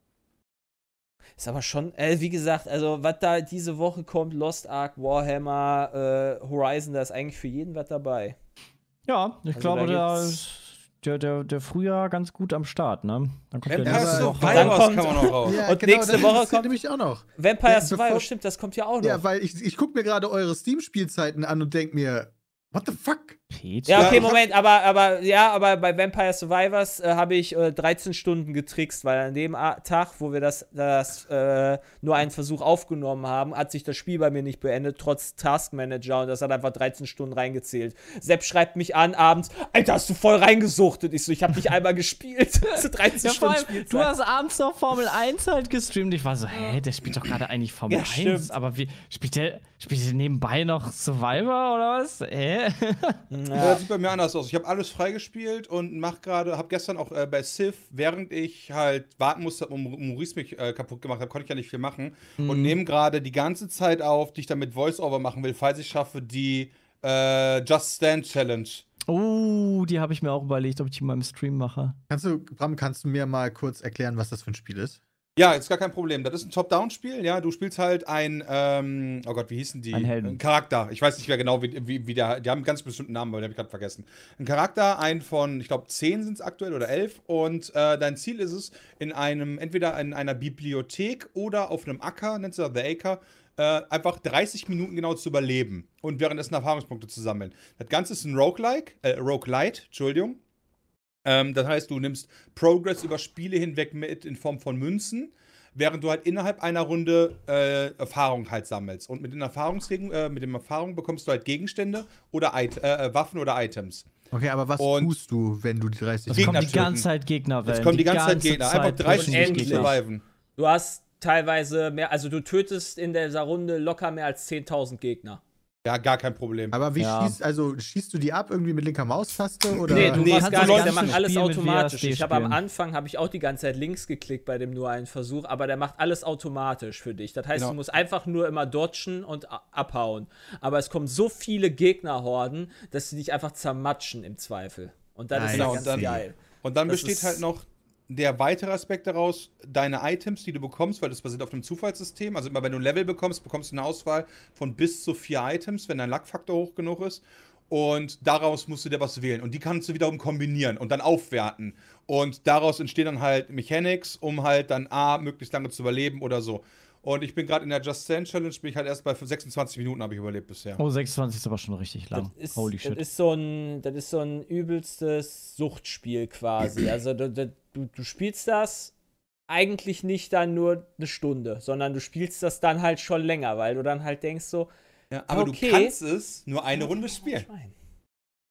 Ist aber schon, äh, wie gesagt, also was da diese Woche kommt, Lost Ark, Warhammer, äh, Horizon, da ist eigentlich für jeden was dabei. Ja, ich Also glaube, da ist der, der, der Frühjahr ganz gut am Start, ne? Dann kommt ja Empire nächste Woche. Dann Survivors kommt- kann man noch raus. Und nächste das Woche kommt- nämlich auch noch. Vampire Ja, Survivor, stimmt, das kommt ja auch noch. Ja, weil ich, ich gucke mir gerade eure Steam-Spielzeiten an und denke mir, what the fuck? Peach? Ja, okay, Moment, aber, aber ja, aber bei Vampire Survivors äh, habe ich äh, 13 Stunden getrickst, weil an dem Tag, wo wir das, das äh, nur einen Versuch aufgenommen haben, hat sich das Spiel bei mir nicht beendet, trotz Taskmanager und das hat einfach 13 Stunden reingezählt. Sepp schreibt mich an abends, Alter, hast du voll reingesuchtet. Ich so, ich habe nicht einmal gespielt. Also 13 Ja, Stunden allem, Spielzeit. du hast abends noch Formel 1 halt gestreamt. Ich war so, hä, der spielt doch gerade eigentlich Formel Ja, 1. stimmt. Aber wie, spielt der, spielt der nebenbei noch Survivor oder was? Hä? Ja, das sieht bei mir anders aus. Ich habe alles freigespielt und mach gerade, habe gestern auch äh, bei Civ, während ich halt warten musste, um, Maurice mich äh, kaputt gemacht hat, konnte ich ja nicht viel machen. Und nehme gerade die ganze Zeit auf, die ich dann mit Voice-Over machen will, falls ich schaffe, die äh, Just Stand Challenge. Oh, die habe ich mir auch überlegt, ob ich die mal im Stream mache. Kannst du, Bram, kannst du mir mal kurz erklären, was das für ein Spiel ist? Ja, ist gar kein Problem. Das ist ein Top-Down-Spiel, ja. Du spielst halt ein, ähm, oh Gott, wie hießen die? Ein Helden. Ein Charakter. Ich weiß nicht mehr genau, wie, wie, wie der, die haben einen ganz bestimmten Namen, aber den habe ich gerade vergessen. Ein Charakter, ein von, ich glaube, zehn sind es aktuell oder elf. Und äh, dein Ziel ist es, in einem, entweder in einer Bibliothek oder auf einem Acker, nennt sich The Acre, äh, einfach 30 Minuten genau zu überleben und währenddessen Erfahrungspunkte zu sammeln. Das Ganze ist ein Roguelike, äh, Roguelite, Entschuldigung. Ähm, das heißt, du nimmst Progress über Spiele hinweg mit in Form von Münzen, während du halt innerhalb einer Runde äh, Erfahrung halt sammelst. Und mit den Erfahrungsregen, äh, mit dem Erfahrung bekommst du halt Gegenstände oder It äh, Waffen oder Items. Okay, aber was Und- tust du, wenn du die 30 Es Gegner kommen die ganze Zeit Gegner. Jetzt kommen die ganze, Zeit Gegner. Einfach 30 pushen Minuten dich Endlich. Gegner. surviven. Du hast teilweise mehr, also du tötest in dieser Runde locker mehr als 10.000 Gegner. Ja, gar kein Problem. Aber wie Ja. schießt, also schießt du die ab irgendwie mit linker Maustaste oder? Nee, du Nee, machst gar nichts, läufst der macht alles automatisch. Ich habe am. Anfang habe ich auch die ganze Zeit links geklickt bei dem nur einen Versuch, aber der macht alles automatisch für dich. Das heißt, Genau. du musst einfach nur immer dodgen und abhauen. Aber es kommen so viele Gegnerhorden, dass sie dich einfach zermatschen im Zweifel. Und das Ah, ist ja, ja und ganz dann- geil. Und dann Das besteht halt noch der weitere Aspekt daraus, deine Items, die du bekommst, weil das basiert auf einem Zufallssystem. Also immer wenn du ein Level bekommst, bekommst du eine Auswahl von bis zu vier Items, wenn dein Luckfaktor hoch genug ist. Und daraus musst du dir was wählen. Und die kannst du wiederum kombinieren und dann aufwerten. Und daraus entstehen dann halt Mechanics, um halt dann A, möglichst lange zu überleben oder so. Und ich bin gerade in der Just Stand Challenge, bin ich halt erst bei 26 Minuten habe ich überlebt bisher. Oh, 26 ist aber schon richtig lang. Das ist, Holy das shit. ist so ein, das ist so ein übelstes Suchtspiel quasi. Also du, du, du spielst das eigentlich nicht dann nur eine Stunde, sondern du spielst das dann halt schon länger, weil du dann halt denkst so, Ja, aber Okay. du kannst es nur eine Runde spielen.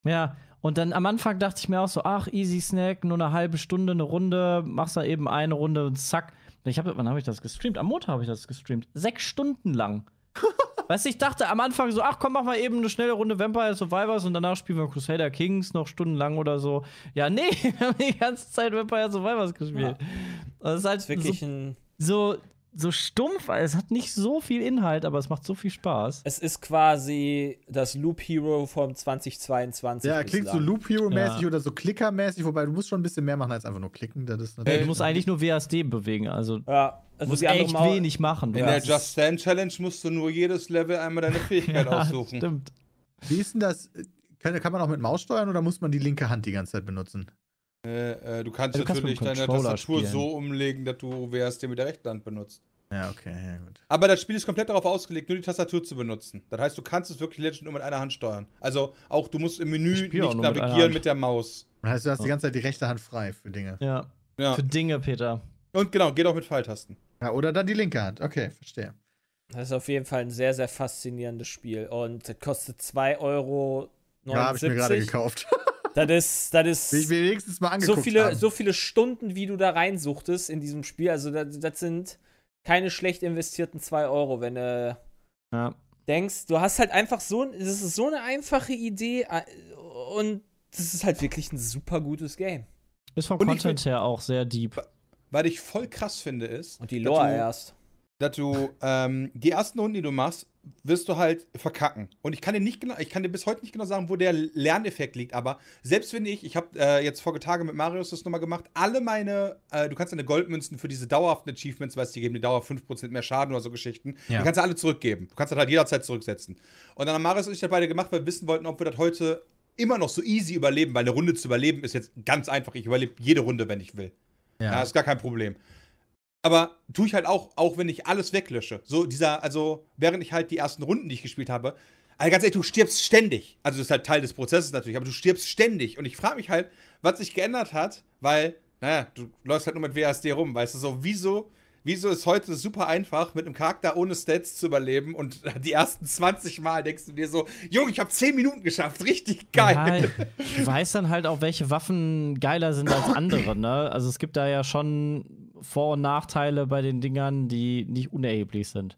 Ja, und dann am Anfang dachte ich mir auch so, ach, easy Snack, nur eine halbe Stunde, eine Runde, machst da eben eine Runde und zack. Ich habe, wann habe ich das gestreamt? Am Montag habe ich das gestreamt. Sechs Stunden lang. Weißt du, ich dachte am Anfang so, ach komm, mach mal eben eine schnelle Runde Vampire Survivors und danach spielen wir Crusader Kings noch stundenlang oder so. Ja, nee, wir haben die ganze Zeit Vampire Survivors gespielt. Das ist halt Das ist wirklich so, ein. so, so stumpf, es hat nicht so viel Inhalt, aber es macht so viel Spaß. Es ist quasi das Loop Hero vom 2022. Ja, klingt so. Loop Hero-mäßig Ja. oder so Clicker-mäßig, wobei du musst schon ein bisschen mehr machen als einfach nur klicken. Das ist Äh, natürlich du musst eigentlich nur WASD bewegen, also Ja, also musst echt Mau- wenig machen. In der Just Stand Challenge musst du nur jedes Level einmal deine Fähigkeit ja, aussuchen. Stimmt. Wie ist denn das? Kann, kann man auch mit Maus steuern oder muss man die linke Hand die ganze Zeit benutzen? Äh, äh, du kannst Ja, du kannst natürlich mit dem deine Tastatur spielen. so umlegen, dass du WSD mit der rechten Hand benutzt. Ja, okay, ja, gut. Aber das Spiel ist komplett darauf ausgelegt, nur die Tastatur zu benutzen. Das heißt, du kannst es wirklich legit nur mit einer Hand steuern. Also auch du musst im Menü Ich nicht mit navigieren Hand. mit der Maus. Das heißt, du hast die ganze Zeit die rechte Hand frei für Dinge. Ja. Ja. Für Dinge, Peter. Und genau, geht auch mit Pfeiltasten. Ja, oder dann die linke Hand. Okay, verstehe. Das ist auf jeden Fall ein sehr, sehr faszinierendes Spiel. Und das kostet 2,79 Euro. Ja, habe ich mir gerade gekauft. Das ist, das Will ich ist mir wenigstens mal angeguckt so viele, haben. so viele Stunden, wie du da reinsuchtest in diesem Spiel. Also, das, das sind keine schlecht investierten 2 Euro, wenn du Ja. denkst, du hast halt einfach so, das ist so eine einfache Idee und das ist halt wirklich ein super gutes Game. Ist vom Und ich Content her auch sehr deep. Was ich voll krass finde, ist, Und die Lore du- erst. Dass du ähm, die ersten Runden, die du machst, wirst du halt verkacken. Und ich kann dir nicht genau, ich kann dir bis heute nicht genau sagen, wo der Lerneffekt liegt, aber selbst wenn ich, ich habe äh, jetzt vor Tage mit Marius das nochmal gemacht, alle meine, äh, du kannst deine Goldmünzen für diese dauerhaften Achievements, weißt du, die geben dir dauerhaft 5% mehr Schaden oder so Geschichten, Ja. die kannst du alle zurückgeben. Du kannst das halt jederzeit zurücksetzen. Und dann haben Marius und ich das beide gemacht, weil wir wissen wollten, ob wir das heute immer noch so easy überleben, weil eine Runde zu überleben ist jetzt ganz einfach. Ich überlebe jede Runde, wenn ich will. Ja, ja. ist gar kein Problem. Aber tue ich halt auch, auch wenn ich alles weglösche. So dieser, also während ich halt die ersten Runden, die ich gespielt habe, also ganz ehrlich, du stirbst ständig. Also das ist halt Teil des Prozesses natürlich, aber du stirbst ständig. Und ich frage mich halt, was sich geändert hat, weil, naja, du läufst halt nur mit WASD rum, weißt du, so, wieso, wieso ist heute super einfach, mit einem Charakter ohne Stats zu überleben und die ersten 20 Mal denkst du dir so, Junge, ich habe 10 Minuten geschafft, richtig geil. Ja, du weißt dann halt auch, welche Waffen geiler sind als andere, ne? Also es gibt da ja schon Vor- und Nachteile bei den Dingern, die nicht unerheblich sind.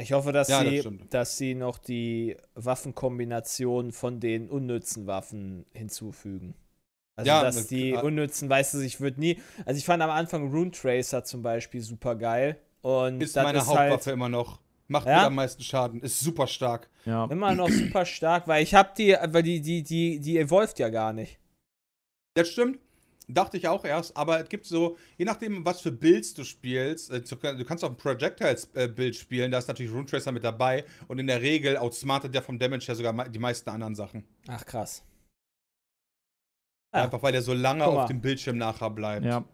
Ich hoffe, dass, Ja, das sie, stimmt. dass sie noch die Waffenkombination von den unnützen Waffen hinzufügen. Also, Ja, dass das- die unnützen, weißt du, ich würde nie. Also, ich fand am Anfang Rune Tracer zum Beispiel super geil. Und Ist das meine ist Hauptwaffe halt immer noch. Macht Ja? mir am meisten Schaden. Ist super stark. Ja. immer noch super stark, weil ich hab die, weil die, die, die, die evolved ja gar nicht. Das stimmt. Dachte ich auch erst, aber es gibt so, je nachdem, was für Builds du spielst, äh, du kannst auch ein Projectiles-Bild spielen, da ist natürlich Rune Tracer mit dabei und in der Regel outsmartet der vom Damage her sogar die meisten anderen Sachen. Ach, krass. Ja. Einfach weil der so lange auf dem Bildschirm nachher bleibt. Ja.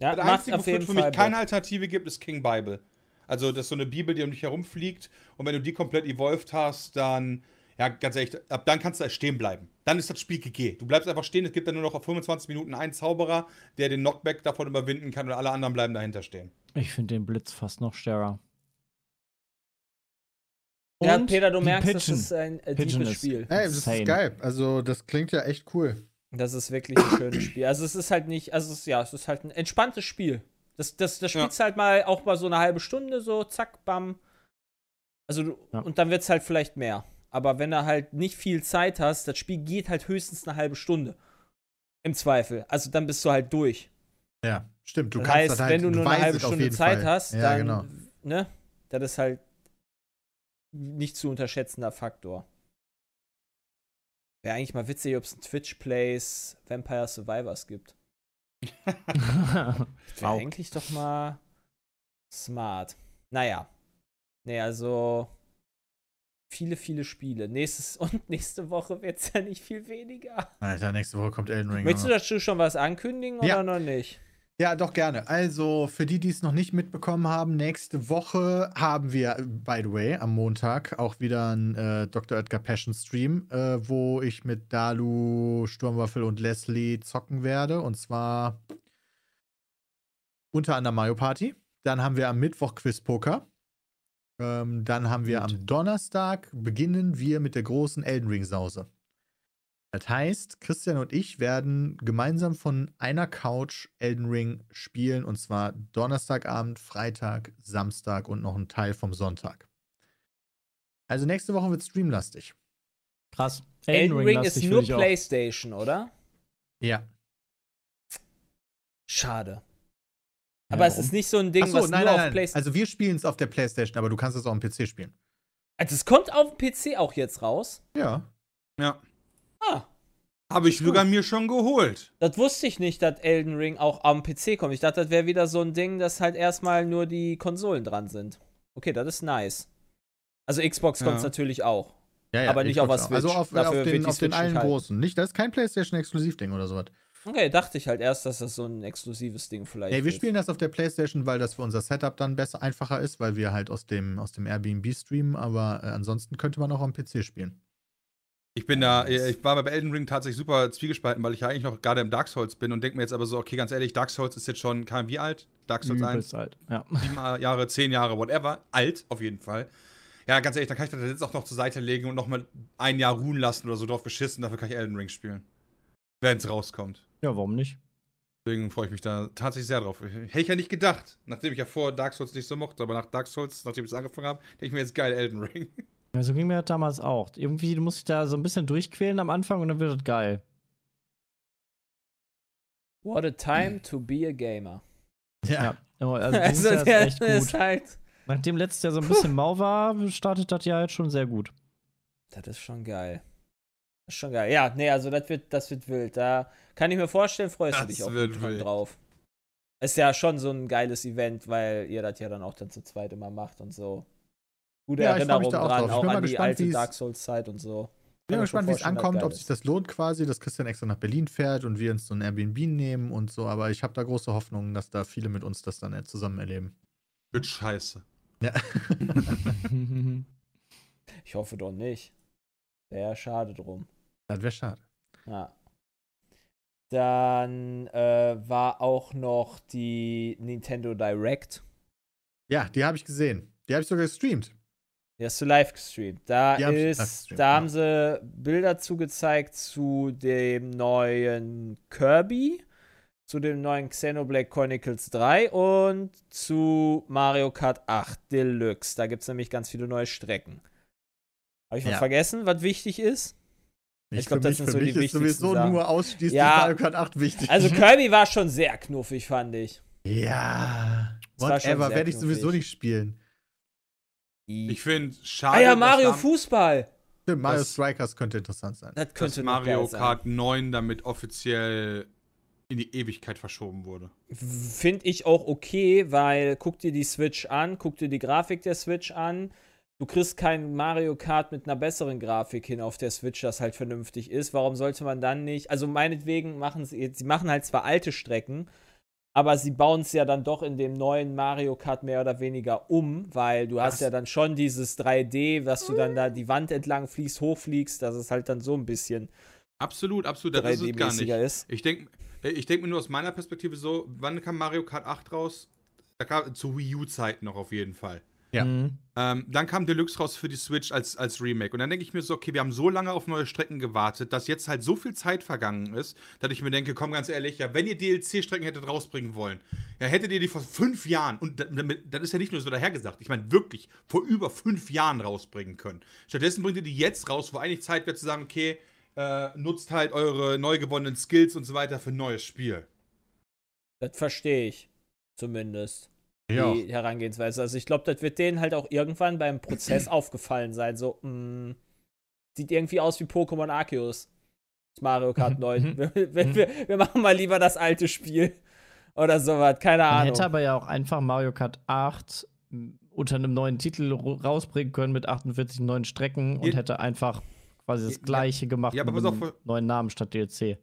Ja, Das Einzige, wofür es für Fall. mich keine. Alternative gibt, ist King Bible. Also, das ist so eine Bibel, die um dich herumfliegt und wenn du die komplett evolved hast, dann, ja, ganz ehrlich, ab dann kannst du da stehen bleiben. Dann ist das Spiel GG. Du bleibst einfach stehen, es gibt dann nur noch auf 25 Minuten einen Zauberer, der den Knockback davon überwinden kann und alle anderen bleiben dahinter stehen. Ich finde den Blitz fast noch stärker. Ja, Und Peter, du merkst, Pigeon. das ist ein äh, deepes Spiel. Ey, das Insane. ist geil. Also, das klingt ja echt cool. Das ist wirklich ein schönes Spiel. Also es ist halt nicht, also es ist, ja, es ist halt ein entspanntes Spiel. Das, das, das Ja. spielst halt mal auch mal so eine halbe Stunde, so zack, bam. Also du, Ja. und dann wird es halt vielleicht mehr. Aber wenn du halt nicht viel Zeit hast, das Spiel geht halt höchstens eine halbe Stunde. Im Zweifel. Also dann bist du halt durch. Ja, stimmt. Du das kannst heißt, das halt, wenn du nur eine halbe Stunde Zeit Fall. hast, ja, dann, genau. ne, das ist halt nicht zu unterschätzender Faktor. Wäre eigentlich mal witzig, ob es ein Twitch-Plays Vampire Survivors gibt. Wäre Wow. eigentlich doch mal smart. Naja. Nee, also viele, viele Spiele. Nächstes und nächste Woche wird es ja nicht viel weniger. Alter, nächste Woche kommt Elden Ring. Möchtest du dazu schon was ankündigen Ja. oder noch nicht? Ja, doch gerne. Also, für die, die es noch nicht mitbekommen haben, nächste Woche haben wir, by the way, am Montag auch wieder einen äh, Dr. Edgar Passion Stream, äh, wo ich mit Dalu, Sturmwaffel und Leslie zocken werde. Und zwar unter anderem Mario Party. Dann haben wir am Mittwoch Quiz Poker. Ähm, dann haben wir Gut. am Donnerstag beginnen wir mit der großen Elden Ring Sause. Das heißt, Christian und ich werden gemeinsam von einer Couch Elden Ring spielen und zwar Donnerstagabend, Freitag, Samstag und noch ein Teil vom Sonntag. Also nächste Woche wird streamlastig. Krass. Elden Ring ist nur. PlayStation, oder? Ja. Schade. Ja, Aber es warum? ist nicht so ein Ding, Achso, was nein, nur nein, auf nein. PlayStation. Also wir spielen es auf der Playstation, aber du kannst es auch am PC spielen. Also es kommt auf dem PC auch jetzt raus. Ja. Ja. Ah, Habe ich sogar mir schon geholt. das wusste ich nicht, dass Elden Ring auch am PC kommt. Ich dachte, das wäre wieder so ein Ding, dass halt erstmal nur die Konsolen dran sind. Okay, das ist nice. Also Xbox kommt Ja. natürlich auch. ja, ja Aber nicht auf Xbox auch. Also Switch. auf, Dafür auf wird den, auf den allen nicht halten. großen. Nicht, das ist kein PlayStation-Exklusivding oder sowas. Okay, dachte ich halt erst, dass das so ein exklusives Ding vielleicht Ey, wir ist. spielen das auf der Playstation, weil das für unser Setup dann besser, einfacher ist, weil wir halt aus dem, aus dem Airbnb streamen, aber äh, ansonsten könnte man auch am PC spielen. Ich bin da, äh, ich war bei Elden Ring tatsächlich super zwiegespalten, weil ich ja eigentlich noch gerade im Dark Souls bin und denke mir jetzt aber so, okay, ganz ehrlich, Dark Souls ist jetzt schon, wie alt? Dark Souls 1, Übelst alt. Ja. sieben Jahre, zehn Jahre, whatever. Alt, auf jeden Fall. Ja, ganz ehrlich, dann kann ich das jetzt auch noch zur Seite legen und noch mal ein Jahr ruhen lassen oder so drauf geschissen, dafür kann ich Elden Ring spielen. Wenn es rauskommt. Ja, warum nicht? Deswegen freue ich mich da tatsächlich sehr drauf. Hätte ich ja nicht gedacht, nachdem ich ja vor Dark Souls nicht so mochte, aber nach Dark Souls, nachdem ich es angefangen habe, denke ich mir jetzt geil, Elden Ring. Ja, so ging mir das damals auch. Irgendwie du musst dich da so ein bisschen durchquälen am Anfang und dann wird das geil. What a time to be a gamer. Ja. Also, also Also also der ist echt ist gut. halt. Nachdem letztes Jahr so ein bisschen mau war, startet das ja jetzt schon sehr gut. Das ist schon geil. Ist schon geil. Ja, nee, also das wird, das wird wild. Da kann ich mir vorstellen, freust du Das dich auch wild. drauf. Ist ja schon so ein geiles Event, weil ihr das ja dann auch dann zu zweit immer macht und so. Gute Ja, ich freu mich Erinnerung da auch dran, drauf. Ich auch an die gespannt, alte wie's- Dark Souls-Zeit und so. Ich bin gespannt, wie es ankommt, ob sich das lohnt quasi, dass Christian extra nach Berlin fährt und wir uns so ein Airbnb nehmen und so, aber ich habe da große Hoffnung, dass da viele mit uns das dann äh, zusammen erleben. Wird scheiße. Ja. Ich hoffe doch nicht. Wäre schade drum. Das wäre schade. Ja. Dann äh, war auch noch die Nintendo Direct. Ja, die habe ich gesehen. Die habe ich sogar gestreamt. Die hast du live gestreamt. Da Die hab ist, gestreamt, da ja. haben sie Bilder zugezeigt zu dem neuen Kirby, zu dem neuen Xenoblade Chronicles 3 und zu Mario Kart 8 Deluxe. Da gibt es nämlich ganz viele neue Strecken. Habe ich was Ja. vergessen, was wichtig ist? Ich glaub, für das sind für so die wichtigsten sowieso Sachen. nur ausschließlich Ja. Mario Kart 8 wichtig. Also Kirby war schon sehr knuffig, fand ich. ja. Whatever, werde ich sowieso nicht spielen. Ich finde schade, ah ja, dass Mario Fußball. Stimmt, Mario Das- Strikers könnte interessant sein. Das dass könnte noch Mario. Kart 9 damit offiziell in die Ewigkeit verschoben wurde. Finde ich auch okay, weil guck dir die Switch an, guck dir die Grafik der Switch an. Du kriegst kein Mario Kart mit einer besseren Grafik hin auf der Switch, das halt vernünftig ist. Warum sollte man dann nicht? Also meinetwegen machen sie sie machen halt zwar alte Strecken, aber sie bauen es ja dann doch in dem neuen Mario Kart mehr oder weniger um, weil du hast Das- ja dann schon dieses 3D, was du dann da die Wand entlang fliegst, hochfliegst, dass es halt dann so ein bisschen Absolut, absolut. Das ist es gar nicht. 3D-mäßiger ist. Ich denke ich denk mir nur aus meiner Perspektive so, wann kam Mario Kart 8 raus? Da kam zu Wii U-Zeiten noch auf jeden Fall. Ja. Mhm. Ähm, dann kam Deluxe raus für die Switch als, als Remake. Und dann denke ich mir so, okay, wir haben so lange auf neue Strecken gewartet, dass jetzt halt so viel Zeit vergangen ist, dass ich mir denke, komm ganz ehrlich, ja, wenn ihr DLC-Strecken hättet rausbringen wollen, ja, hättet ihr die vor fünf Jahren, und damit, das ist ja nicht nur so dahergesagt, ich meine wirklich vor über fünf Jahren rausbringen können. Stattdessen bringt ihr die jetzt raus, wo eigentlich Zeit wäre zu sagen, okay, äh, nutzt halt eure neu gewonnenen Skills und so weiter für ein neues Spiel. Das verstehe ich. Zumindest. Ja. Die Herangehensweise. Also ich glaube, das wird denen halt auch irgendwann beim Prozess aufgefallen sein. So, mh, sieht irgendwie aus wie Pokémon Arceus. Mario Kart 9. wir, wir, wir, wir machen mal lieber das alte Spiel. Oder sowas. Keine Man Ahnung. hätte aber ja auch einfach Mario Kart 8 m, unter einem neuen Titel rausbringen können mit 48 neuen Strecken und hätte einfach quasi das gleiche gemacht ja, aber mit einem auf, neuen Namen statt DLC.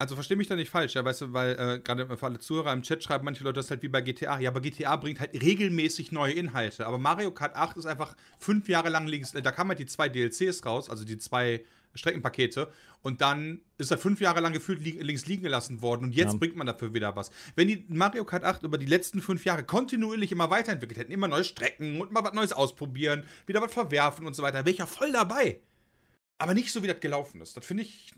Also versteh mich da nicht falsch, ja, weißt du, weil äh, gerade für alle Zuhörer im Chat schreiben manche Leute das halt wie bei GTA. Ja, aber GTA bringt halt regelmäßig neue Inhalte. Aber Mario Kart 8 ist einfach fünf Jahre lang links. Da kamen halt die zwei DLCs raus, also die zwei Streckenpakete. Und dann ist er fünf Jahre lang gefühlt li links liegen gelassen worden. Und jetzt Ja. bringt man dafür wieder was. Wenn die Mario Kart 8 über die letzten fünf Jahre kontinuierlich immer weiterentwickelt hätten, immer neue Strecken und mal was Neues ausprobieren, wieder was verwerfen und so weiter, wäre ich ja voll dabei. Aber nicht so, wie das gelaufen ist. Das finde ich.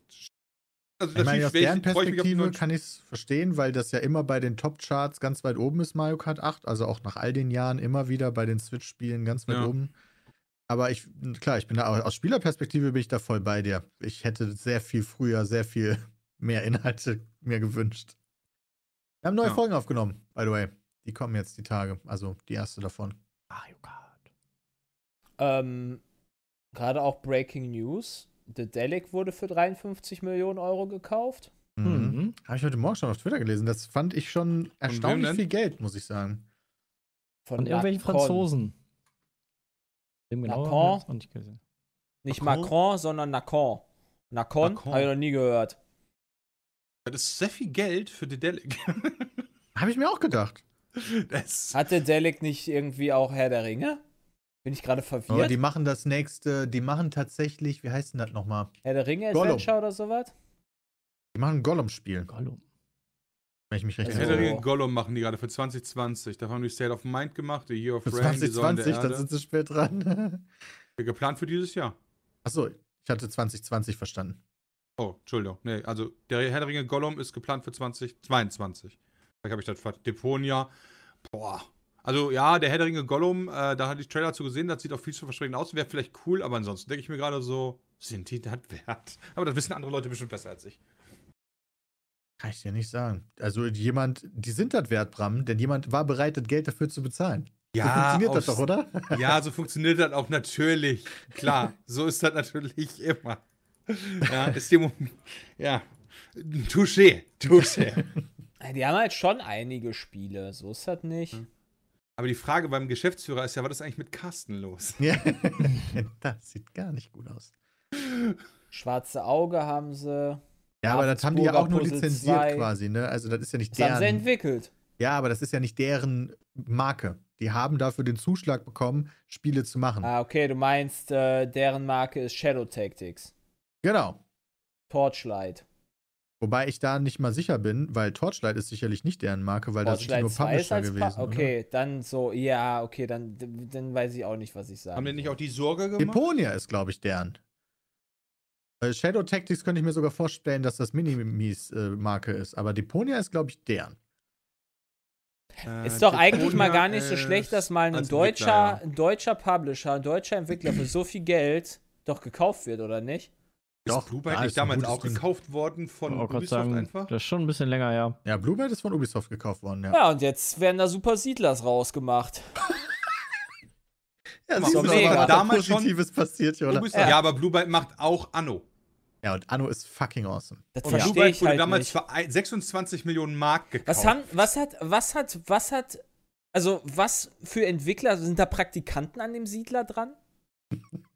Also, Ich meine, aus deren Perspektive kann ich es verstehen, weil das ja immer bei den Top-Charts ganz weit oben ist, Mario Kart 8. Also auch nach all den Jahren immer wieder bei den Switch-Spielen ganz weit Ja. oben. Aber ich, klar, ich bin da aus Spielerperspektive bin ich da voll bei dir. Ich hätte sehr viel früher, sehr viel mehr Inhalte mir gewünscht. Wir haben neue Ja. Folgen aufgenommen, by the way. Die kommen jetzt die Tage. Also die erste davon. Mario Kart. Ähm, Gerade auch Breaking News. The Delic wurde für 53 Millionen Euro gekauft. Mhm. Mhm. Habe ich heute Morgen schon auf Twitter gelesen. Das fand ich schon erstaunlich viel Geld, muss ich sagen. Von irgendwelchen Nacon. Franzosen. Dem genau auch nicht gesehen. Nicht Nacon? Macron, sondern Nacon. Nacon? Nacon. Habe ich noch nie gehört. Das ist sehr viel Geld für Dedelic. Habe ich mir auch gedacht. das, Hat der Delic nicht irgendwie auch Herr der Ringe? Bin ich gerade Aber verwirrt? die machen das nächste, die machen tatsächlich, wie heißt denn das nochmal? Herr der Ringe Gollum. Adventure oder sowas? Die machen ein Gollum-Spiel, Gollum. wenn ich mich recht Also- Herr der erinnere. Ringe Gollum machen die gerade für 2020. Da haben die State of Mind gemacht, The Year of Für Rain, die Säulen der 2020, dann sind sie spät dran. Geplant für dieses Jahr. Achso, ich hatte 2020 verstanden. Oh, Entschuldigung. Nee, also der Herr der Ringe Gollum ist geplant für 2022. Vielleicht habe ich das Deponia. Boah. Also ja, der Herr der Ringe Gollum, äh, da hatte ich Trailer zu gesehen, das sieht auch vielversprechend aus, wäre vielleicht cool, aber ansonsten denke ich mir gerade so, sind die das wert? Aber das wissen andere Leute bestimmt besser als ich. Kann ich dir nicht sagen. Also jemand, die sind das wert, Bram, denn jemand war bereit, das Geld dafür zu bezahlen. so funktioniert das doch, oder? Ja, so funktioniert das auch natürlich. Klar, so ist das natürlich immer. Ja, ist dem ja. Touché, touché. Die haben halt schon einige Spiele, so ist das nicht. Hm. Aber die Frage beim Geschäftsführer ist ja, was ist eigentlich mit Carsten los? Ja. das sieht gar nicht gut aus. Schwarze Auge haben sie. Ja, aber das haben die ja auch nur Puzzle lizenziert 2. quasi, ne? Also das ist ja nicht Das haben sie deren. entwickelt. Ja, aber das ist ja nicht deren Marke. Die haben dafür den Zuschlag bekommen, Spiele zu machen. Ah, okay, du meinst, äh, deren Marke ist Shadow Tactics. Genau. Torchlight. Wobei ich da nicht mal sicher bin, weil Torchlight ist sicherlich nicht deren Marke, weil da sind Torchlight nur 2 ist Publisher gewesen. pa Okay, dann so, ja, okay, dann, dann weiß ich auch nicht, was ich sage. Haben die nicht auch die Sorge Oder? gemacht? Deponia ist, glaube ich, deren. Weil Shadow Tactics könnte ich mir sogar vorstellen, dass das Minimis-Marke ist. Aber Deponia ist, glaube ich, deren. Äh, Ist doch eigentlich mal Deponia gar nicht so schlecht, dass mal ein deutscher, Entwickler, ein deutscher Publisher, ein deutscher Entwickler für so viel Geld doch gekauft wird, oder nicht? Ja. Doch, Ist Blue Byte ja, nicht ist damals auch Ding. gekauft worden von gerade Ubisoft sagen, einfach? das ist schon ein bisschen länger, ja. Ja, Bluebird ist von Ubisoft gekauft worden, ja. Ja, und jetzt werden da Super Siedlers rausgemacht. Ja, du, du, mega. Damals schon- Positives passiert hier, oder? Ubisoft, ja. aber Blue Byte macht auch Anno. Ja, und Anno ist fucking awesome. Das Und Blue Byte wurde halt damals nicht. für ein- 26 Millionen Mark gekauft. Was haben, was hat, was hat, was hat, also was für Entwickler, sind da Praktikanten an dem Siedler dran?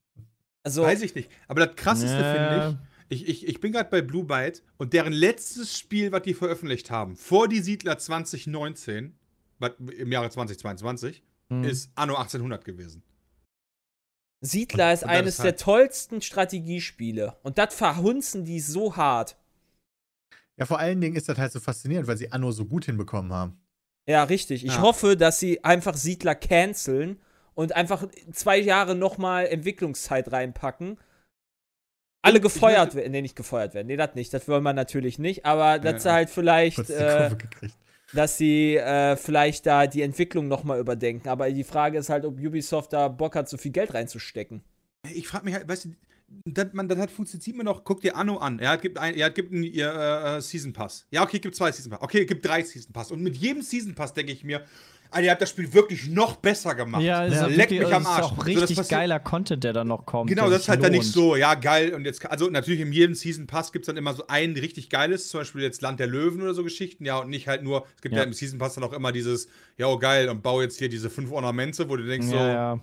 Also, Weiß ich nicht. Aber das krasseste Ja. finde ich, ich, ich, ich bin gerade bei Blue Byte und deren letztes Spiel, was die veröffentlicht haben, vor die Siedler 2019, was im Jahre 2022, Hm. ist Anno 1800 gewesen. Siedler ist eines ist der halt- tollsten Strategiespiele. Und das verhunzen die so hart. Ja, vor allen Dingen ist das halt so faszinierend, weil sie Anno so gut hinbekommen haben. Ja, richtig. Ich Ja. hoffe, dass sie einfach Siedler canceln und einfach zwei Jahre nochmal Entwicklungszeit reinpacken. Alle gefeuert werden. Nee, nicht gefeuert werden. Nee, das nicht. Das wollen wir natürlich nicht. Aber dass sie halt vielleicht, äh, dass sie äh, vielleicht da die Entwicklung nochmal überdenken. Aber die Frage ist halt, ob Ubisoft da Bock hat, so viel Geld reinzustecken. Ich frage mich halt, weißt du, das, man, das hat funktioniert sieht man doch, guck dir Anno an. Ja, es gibt, ein, gibt einen ihr, äh, Season Pass. Ja, okay, gibt zwei Season Pass. Okay, gibt drei Season Pass. Und mit jedem Season Pass denke ich mir, Alter, ihr habt das Spiel wirklich noch besser gemacht. Ja, ist Ja, auch leck wirklich- mich am ist Arsch. auch So, das richtig passiert- geiler Content, der dann noch kommt. Genau, das ist halt dann nicht lohnt. so, ja, geil. Und jetzt, also natürlich in jedem Season Pass gibt es dann immer so ein richtig geiles, zum Beispiel jetzt Land der Löwen oder so Geschichten, ja, und nicht halt nur, es gibt ja, Ja. im Season Pass dann auch immer dieses, ja, oh, geil, und bau jetzt hier diese fünf Ornamente, wo du denkst so, Ja, ja.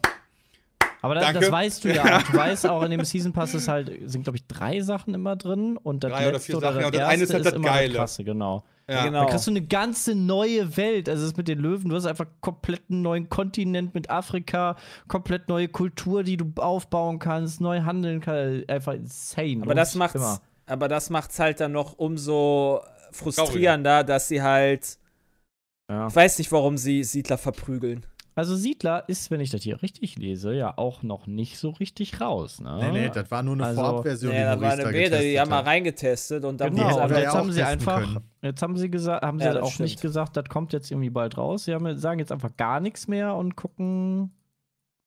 Aber das, das weißt du ja. auch. Du weißt auch, in dem Season Pass ist halt, sind, glaube ich, drei Sachen immer drin. Und das Drei oder vier oder Sachen, ja, und das eine ist halt das immer Geile. krasse, genau. Ja. Genau. Da kriegst du eine ganze neue Welt. Also das mit den Löwen, du hast einfach komplett einen neuen Kontinent mit Afrika, komplett neue Kultur, die du aufbauen kannst, neu handeln kannst. Einfach insane. Aber das macht's, immer. aber das macht's halt dann noch umso frustrierender, dass sie halt. Ja. Ich weiß nicht, warum sie Siedler verprügeln. Also Siedler ist, wenn ich das hier richtig lese, ja auch noch nicht so richtig raus. Ne? Nee, nee, das war nur eine Also- Vorabversion, Nee, die da war eine Beta, die haben mal reingetestet und dann Genau, wir jetzt haben sie einfach, können. jetzt haben sie gesagt, haben sie Ja, auch nicht stimmt. gesagt, das kommt jetzt irgendwie bald raus. Sie haben, sagen jetzt einfach gar nichts mehr und gucken,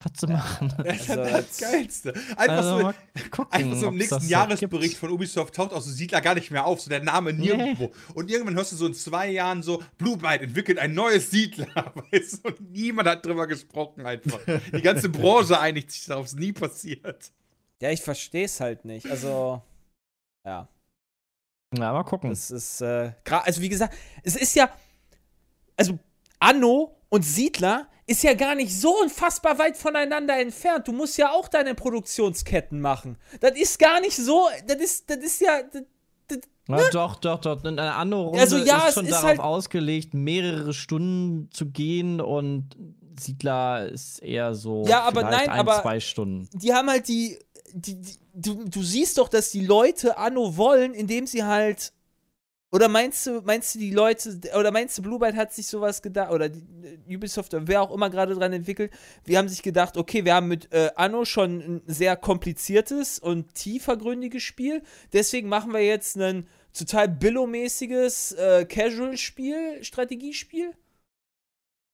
was zu machen. Das ist Also, das Geilste. Einfach Also, so, gucken, einfach so im nächsten Jahresbericht gibt. von Ubisoft taucht auch so Siedler gar nicht mehr auf, so der Name nirgendwo. Und irgendwann hörst du so in zwei Jahren so, Blue Byte entwickelt ein neues Siedler, weißt du? Und niemand hat drüber gesprochen einfach. Die ganze Branche einigt sich darauf, es ist nie passiert. Ja, ich verstehe es halt nicht. Also, ja. Ja, mal gucken. Das ist, äh, also wie gesagt, es ist ja, also Anno und Siedler ist ja gar nicht so unfassbar weit voneinander entfernt. Du musst ja auch deine Produktionsketten machen. Das ist gar nicht so, das ist, das ist ja, das, Ja, doch, doch, doch. Eine andere Runde Also ja, ist schon ist darauf halt- ausgelegt, mehrere Stunden zu gehen und Siedler ist eher so Ja, aber nein, ein, aber- zwei Stunden. die haben halt die, die, die du, du siehst doch, dass die Leute Anno wollen, indem sie halt oder meinst du, meinst du die Leute, oder meinst du, Blue Byte hat sich sowas gedacht, oder die, äh, Ubisoft, oder wer auch immer gerade dran entwickelt, wir haben sich gedacht, okay, wir haben mit äh, Anno schon ein sehr kompliziertes und tiefergründiges Spiel, deswegen machen wir jetzt ein total billomäßiges äh, Casual-Spiel, Strategiespiel?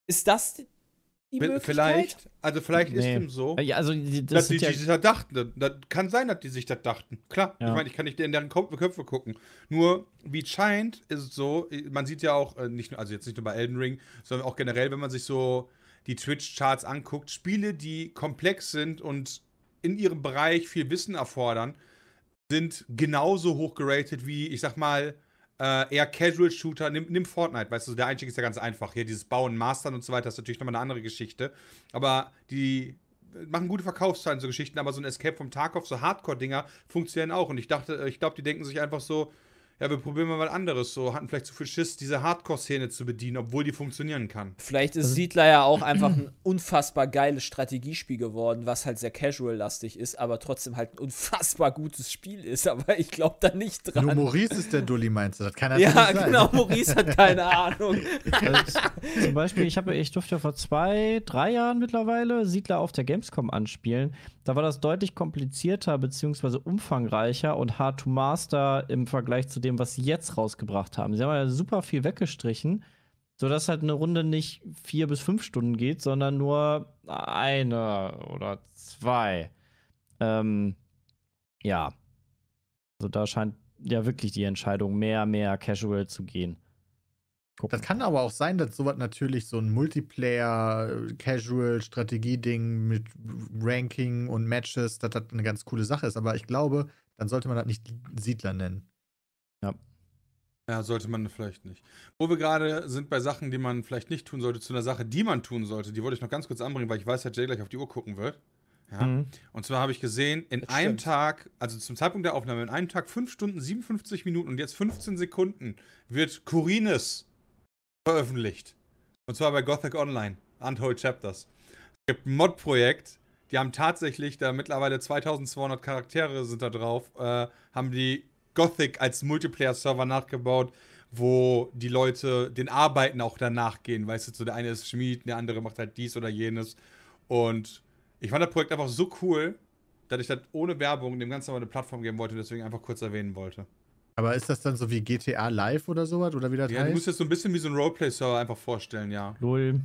Ist das die Möglichkeit? Vielleicht, also vielleicht ist Nee. dem so. Ja, also die- Dass das die, sind ja sich das dachten. Das kann sein, dass die sich das dachten. Klar, Ja. ich meine, ich kann nicht in deren Köpfe gucken. Nur, wie es scheint, ist es so, man sieht ja auch, äh, nicht nur, also jetzt nicht nur bei Elden Ring, sondern auch generell, wenn man sich so die Twitch-Charts anguckt, Spiele, die komplex sind und in ihrem Bereich viel Wissen erfordern, sind genauso hoch geratet wie, ich sag mal, äh, eher Casual-Shooter. Nimm, nimm Fortnite, weißt du, der Einstieg ist ja ganz einfach. Hier dieses Bauen, Mastern und so weiter ist natürlich nochmal eine andere Geschichte. Aber die machen gute Verkaufszahlen, so Geschichten, aber so ein Escape vom Tarkov, so Hardcore-Dinger funktionieren auch. Und ich dachte, ich glaube, die denken sich einfach so, ja, wir probieren mal was anderes. So hatten vielleicht zu viel Schiss, diese Hardcore-Szene zu bedienen, obwohl die funktionieren kann. Vielleicht ist Siedler ja auch einfach ein unfassbar geiles Strategiespiel geworden, was halt sehr casual-lastig ist, aber trotzdem halt ein unfassbar gutes Spiel ist. Aber ich glaube da nicht Nur dran. Maurice ist der Dulli, meinst du? Das kann Ja, sein. genau, Maurice hat keine Ahnung. Also, zum Beispiel, ich, habe, ich durfte vor zwei, drei Jahren mittlerweile Siedler auf der Gamescom anspielen. Da war das deutlich komplizierter bzw. umfangreicher und hard to master im Vergleich zu dem, was sie jetzt rausgebracht haben. Sie haben ja super viel weggestrichen, sodass halt eine Runde nicht vier bis fünf Stunden geht, sondern nur eine oder zwei. Ähm, ja. Also da scheint ja wirklich die Entscheidung mehr, mehr casual zu gehen. Gucken. Das kann aber auch sein, dass sowas natürlich so ein Multiplayer-Casual-Strategie-Ding mit Ranking und Matches, dass das eine ganz coole Sache ist. Aber ich glaube, dann sollte man das nicht Siedler nennen. Ja, sollte man vielleicht nicht. Wo wir gerade sind bei Sachen, die man vielleicht nicht tun sollte, zu einer Sache, die man tun sollte, die wollte ich noch ganz kurz anbringen, weil ich weiß, dass Jay gleich auf die Uhr gucken wird. Ja. Mhm. Und zwar habe ich gesehen, in Das einem stimmt. Tag, also zum Zeitpunkt der Aufnahme, in einem Tag 5 Stunden 57 Minuten und jetzt 15 Sekunden wird Kurines veröffentlicht. Und zwar bei Gothic Online, Untold Chapters. Es gibt ein Mod-Projekt, die haben tatsächlich, da mittlerweile 2200 Charaktere sind da drauf, äh, haben die Gothic als Multiplayer-Server nachgebaut, wo die Leute den Arbeiten auch danach gehen. Weißt du, so der eine ist Schmied, der andere macht halt dies oder jenes. Und ich fand das Projekt einfach so cool, dass ich das ohne Werbung dem Ganzen mal eine Plattform geben wollte und deswegen einfach kurz erwähnen wollte. Aber ist das dann so wie GTA Live oder sowas? Oder wie das Ja, du heißt? musst jetzt so ein bisschen wie so ein Roleplay-Server einfach vorstellen, ja. Lol.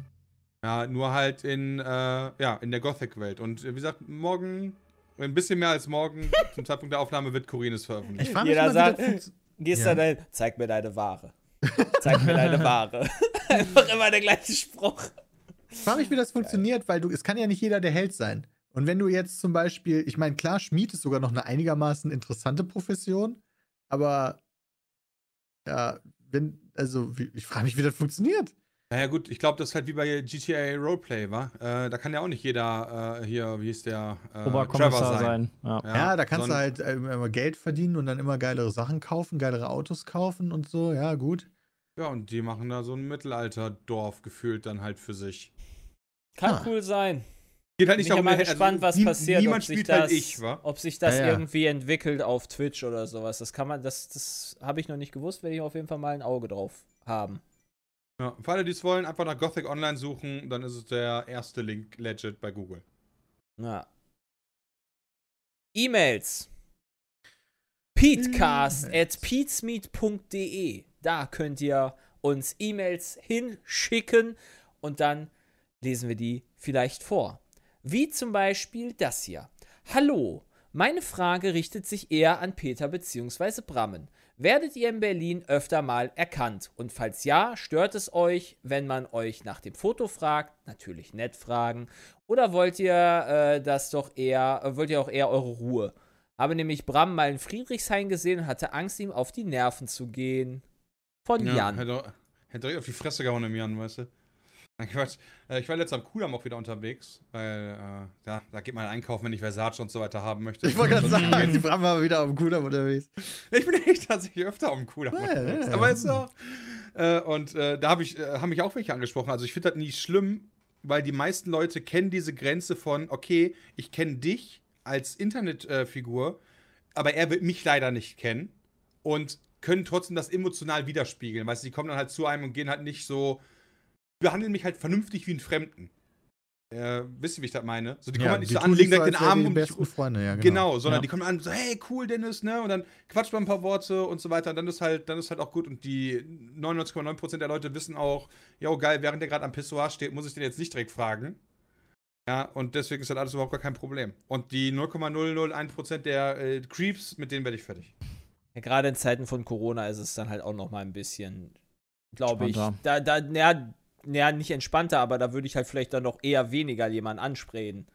Ja, nur halt in, äh, ja, in der Gothic-Welt. Und äh, wie gesagt, morgen, ein bisschen mehr als morgen, zum Zeitpunkt der Aufnahme wird Corines Ich veröffentlicht. frage mich Jeder mal, sagt- Gehst Ja. da dahin, zeig mir deine Ware. Zeig mir deine Ware. Einfach immer der gleiche Spruch. Ich frage mich, wie das funktioniert, weil du, es kann ja nicht jeder der Held sein. Und wenn du jetzt zum Beispiel, ich meine, klar, Schmied ist sogar noch eine einigermaßen interessante Profession, aber ja, wenn, also, ich frage mich, wie das funktioniert. Naja, gut, ich glaube, das ist halt wie bei GTA Roleplay, war. Äh, da kann ja auch nicht jeder äh, hier, wie ist der? Äh, Oberkommissar sein. Ja. Ja, da kannst du sondern- halt äh, immer Geld verdienen und dann immer geilere Sachen kaufen, geilere Autos kaufen und so, ja, gut. Ja, und die machen da so ein Mittelalterdorf gefühlt dann halt für sich. Kann Ah. cool sein. Geht halt Bin nicht ich darum, mal also gespannt, was nie- passiert, ob Niemand sich, spielt das, halt ich, wa? ob sich das Ja, ja. irgendwie entwickelt auf Twitch oder sowas. Das kann man, das, das habe ich noch nicht gewusst, werde ich auf jeden Fall mal ein Auge drauf haben. Ja, für alle, die es wollen, einfach nach Gothic Online suchen, dann ist es der erste Link legit bei Google. Ja. E-Mails. Petecast at peatsmeet.de. Da könnt ihr uns E-Mails hinschicken und dann lesen wir die vielleicht vor. Wie zum Beispiel das hier. Hallo, meine Frage richtet sich eher an Peter bzw. Brammen. Werdet ihr in Berlin öfter mal erkannt? Und falls ja, stört es euch, wenn man euch nach dem Foto fragt? Natürlich nett fragen. Oder wollt ihr äh, das doch eher, äh, wollt ihr auch eher eure Ruhe? Habe nämlich Bram mal in Friedrichshain gesehen und hatte Angst, ihm auf die Nerven zu gehen. Von Jan. Hätte, hätte direkt auf die Fresse gehauen im Jan, weißt du? Quatsch. Äh, Ich war letztens am Kudamm auch wieder unterwegs, weil äh, ja, da geht man einkaufen, wenn ich Versace und so weiter haben möchte. Ich wollte gerade sagen, die Bram war wieder auf dem Kudamm unterwegs. Ich bin echt tatsächlich öfter am Kudamm Ja, unterwegs. ja. Aber ist auch. Äh, und äh, da habe ich, äh, haben mich auch welche angesprochen. Also ich finde das nicht schlimm, weil die meisten Leute kennen diese Grenze von, okay, ich kenne dich als Internetfigur, aber er wird mich leider nicht kennen und können trotzdem das emotional widerspiegeln. Weißt du, die kommen dann halt zu einem und gehen halt nicht so, behandeln mich halt vernünftig wie einen Fremden. Äh, wisst ihr, wie ich das meine? So, die kommen halt nicht so an, legen so, direkt den als wären Arm die um dich besten Freunde, ja, Genau, genau. sondern Ja. die kommen an und so, hey, cool, Dennis, ne? Und dann quatscht man ein paar Worte und so weiter. Und dann ist halt, dann ist halt auch gut. Und die 99,9% der Leute wissen auch, jo, geil, während der gerade am Pissoir steht, muss ich den jetzt nicht direkt fragen. Ja, und deswegen ist das alles überhaupt gar kein Problem. Und die 0,001% der äh, Creeps, mit denen werde ich fertig. Ja, Gerade in Zeiten von Corona ist es dann halt auch noch mal ein bisschen, glaube ich, da, da, naja, naja, nicht entspannter, aber da würde ich halt vielleicht dann noch eher weniger jemanden ansprechen,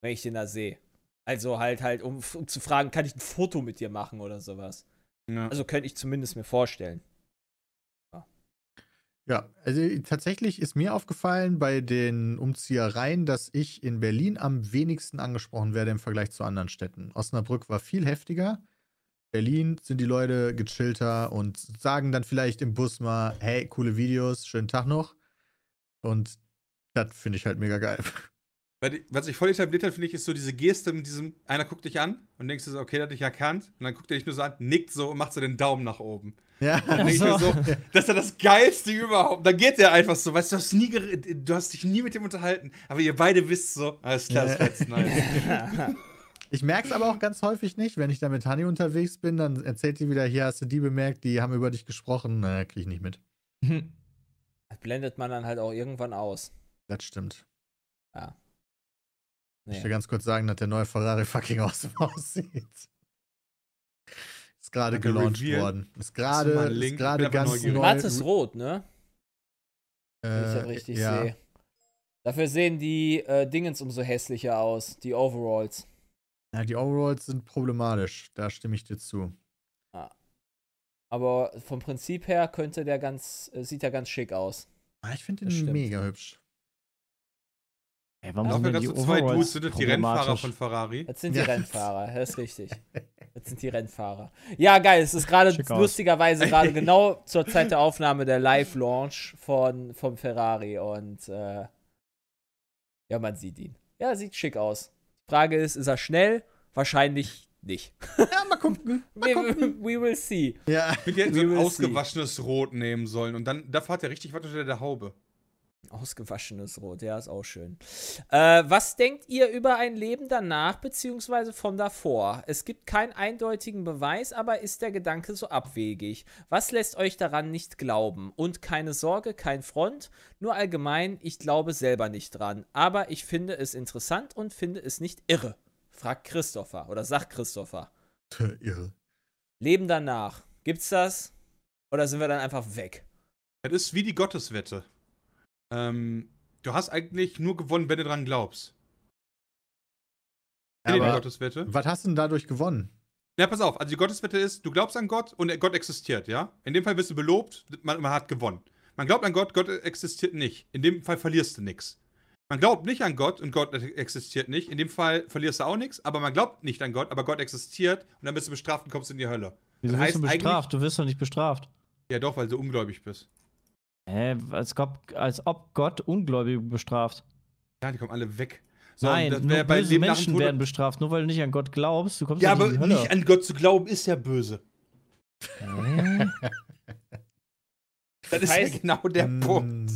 wenn ich den da sehe. Also halt halt, um, um zu fragen, kann ich ein Foto mit dir machen oder sowas. Ja. Also könnte ich zumindest mir vorstellen. Ja, also tatsächlich ist mir aufgefallen bei den Umziehereien, dass ich in Berlin am wenigsten angesprochen werde im Vergleich zu anderen Städten. Osnabrück war viel heftiger. Berlin sind die Leute gechillter und sagen dann vielleicht im Bus mal, hey, coole Videos, schönen Tag noch. Und das finde ich halt mega geil. Weil die- Was sich voll etabliert hat, finde ich, ist so diese Geste mit diesem, einer guckt dich an und denkst du so, okay, der hat dich erkannt. Und dann guckt er dich nur so an, nickt so und macht so den Daumen nach oben. Ja, Dann denk ich mir so, das ist ja das Geilste überhaupt. Dann geht der einfach so, weißt du, du hast, nie du hast dich nie mit dem unterhalten, aber ihr beide wisst so, alles klar, das war jetzt nice. Ich merke es aber auch ganz häufig nicht. Wenn ich da mit Hani unterwegs bin, dann erzählt die wieder, hier hast du die bemerkt, die haben über dich gesprochen. Na, kriege ich nicht mit. Das blendet man dann halt auch irgendwann aus. Das stimmt. Ja. Ich Nee. will ganz kurz sagen, dass der neue Ferrari fucking awesome aussieht. Ist gerade Hat er gelauncht revealed? worden. Ist gerade ist gerade Ich ganz neu. Mattes Rot, ne? Wenn ich das Äh, richtig ja. sehe. Dafür sehen die äh, Dingens umso hässlicher aus, die Overalls. ja, die Overalls sind problematisch. Da stimme ich dir zu. Aber vom Prinzip her könnte der ganz, äh, sieht er ganz schick aus. Ah, ich finde Das den mega hübsch. Ey, warum Dafür sind dass denn so die zwei Dudes sind das die Rennfahrer von Ferrari. Das sind die Ja. Rennfahrer, das ist richtig. Das sind die Rennfahrer. Ja, geil, es ist gerade lustigerweise gerade genau zur Zeit der Aufnahme der Live-Launch von vom Ferrari und äh, ja, man sieht ihn. Ja, sieht schick aus. Frage ist, ist er schnell? Wahrscheinlich nicht. Ja, mal gucken. Mal We, gucken. we will see. Ja, Ich hätte so ein will see. ausgewaschenes Rot nehmen sollen und dann, dafür hat er richtig was unter der Haube. Ausgewaschenes Rot, ja, ist auch schön. Äh, was denkt ihr über ein Leben danach beziehungsweise von davor? Es gibt keinen eindeutigen Beweis, aber ist der Gedanke so abwegig? Was lässt euch daran nicht glauben? Und keine Sorge, kein Front, nur allgemein, ich glaube selber nicht dran. Aber ich finde es interessant und finde es nicht irre. Fragt Christopher oder sagt Christopher. irre. Leben danach, gibt's das? Oder sind wir dann einfach weg? Das ist wie die Gotteswette. Ähm, du hast eigentlich nur gewonnen, wenn du dran glaubst. Ihr die Aber Gotteswette? was hast du denn dadurch gewonnen? Ja, pass auf. Also die Gotteswette ist, du glaubst an Gott und Gott existiert, ja? In dem Fall wirst du belobt, man, man hat gewonnen. Man glaubt an Gott, Gott existiert nicht. In dem Fall verlierst du nichts. Man glaubt nicht an Gott und Gott existiert nicht. In dem Fall verlierst du auch nichts, aber man glaubt nicht an Gott, aber Gott existiert und dann bist du bestraft und kommst in die Hölle. Wieso Das wirst du heißt bestraft? Du wirst doch nicht bestraft. Ja, doch, weil du ungläubig bist. Hä, als, ob, als ob Gott Ungläubige bestraft. Ja, die kommen alle weg. So, Nein, nur böse Menschen werden bestraft. Nur weil du nicht an Gott glaubst, du kommst Ja, aber nicht in die Hölle. nicht an Gott zu glauben ist ja böse. Hä? Das ist heißt- ja genau der Hm, Punkt.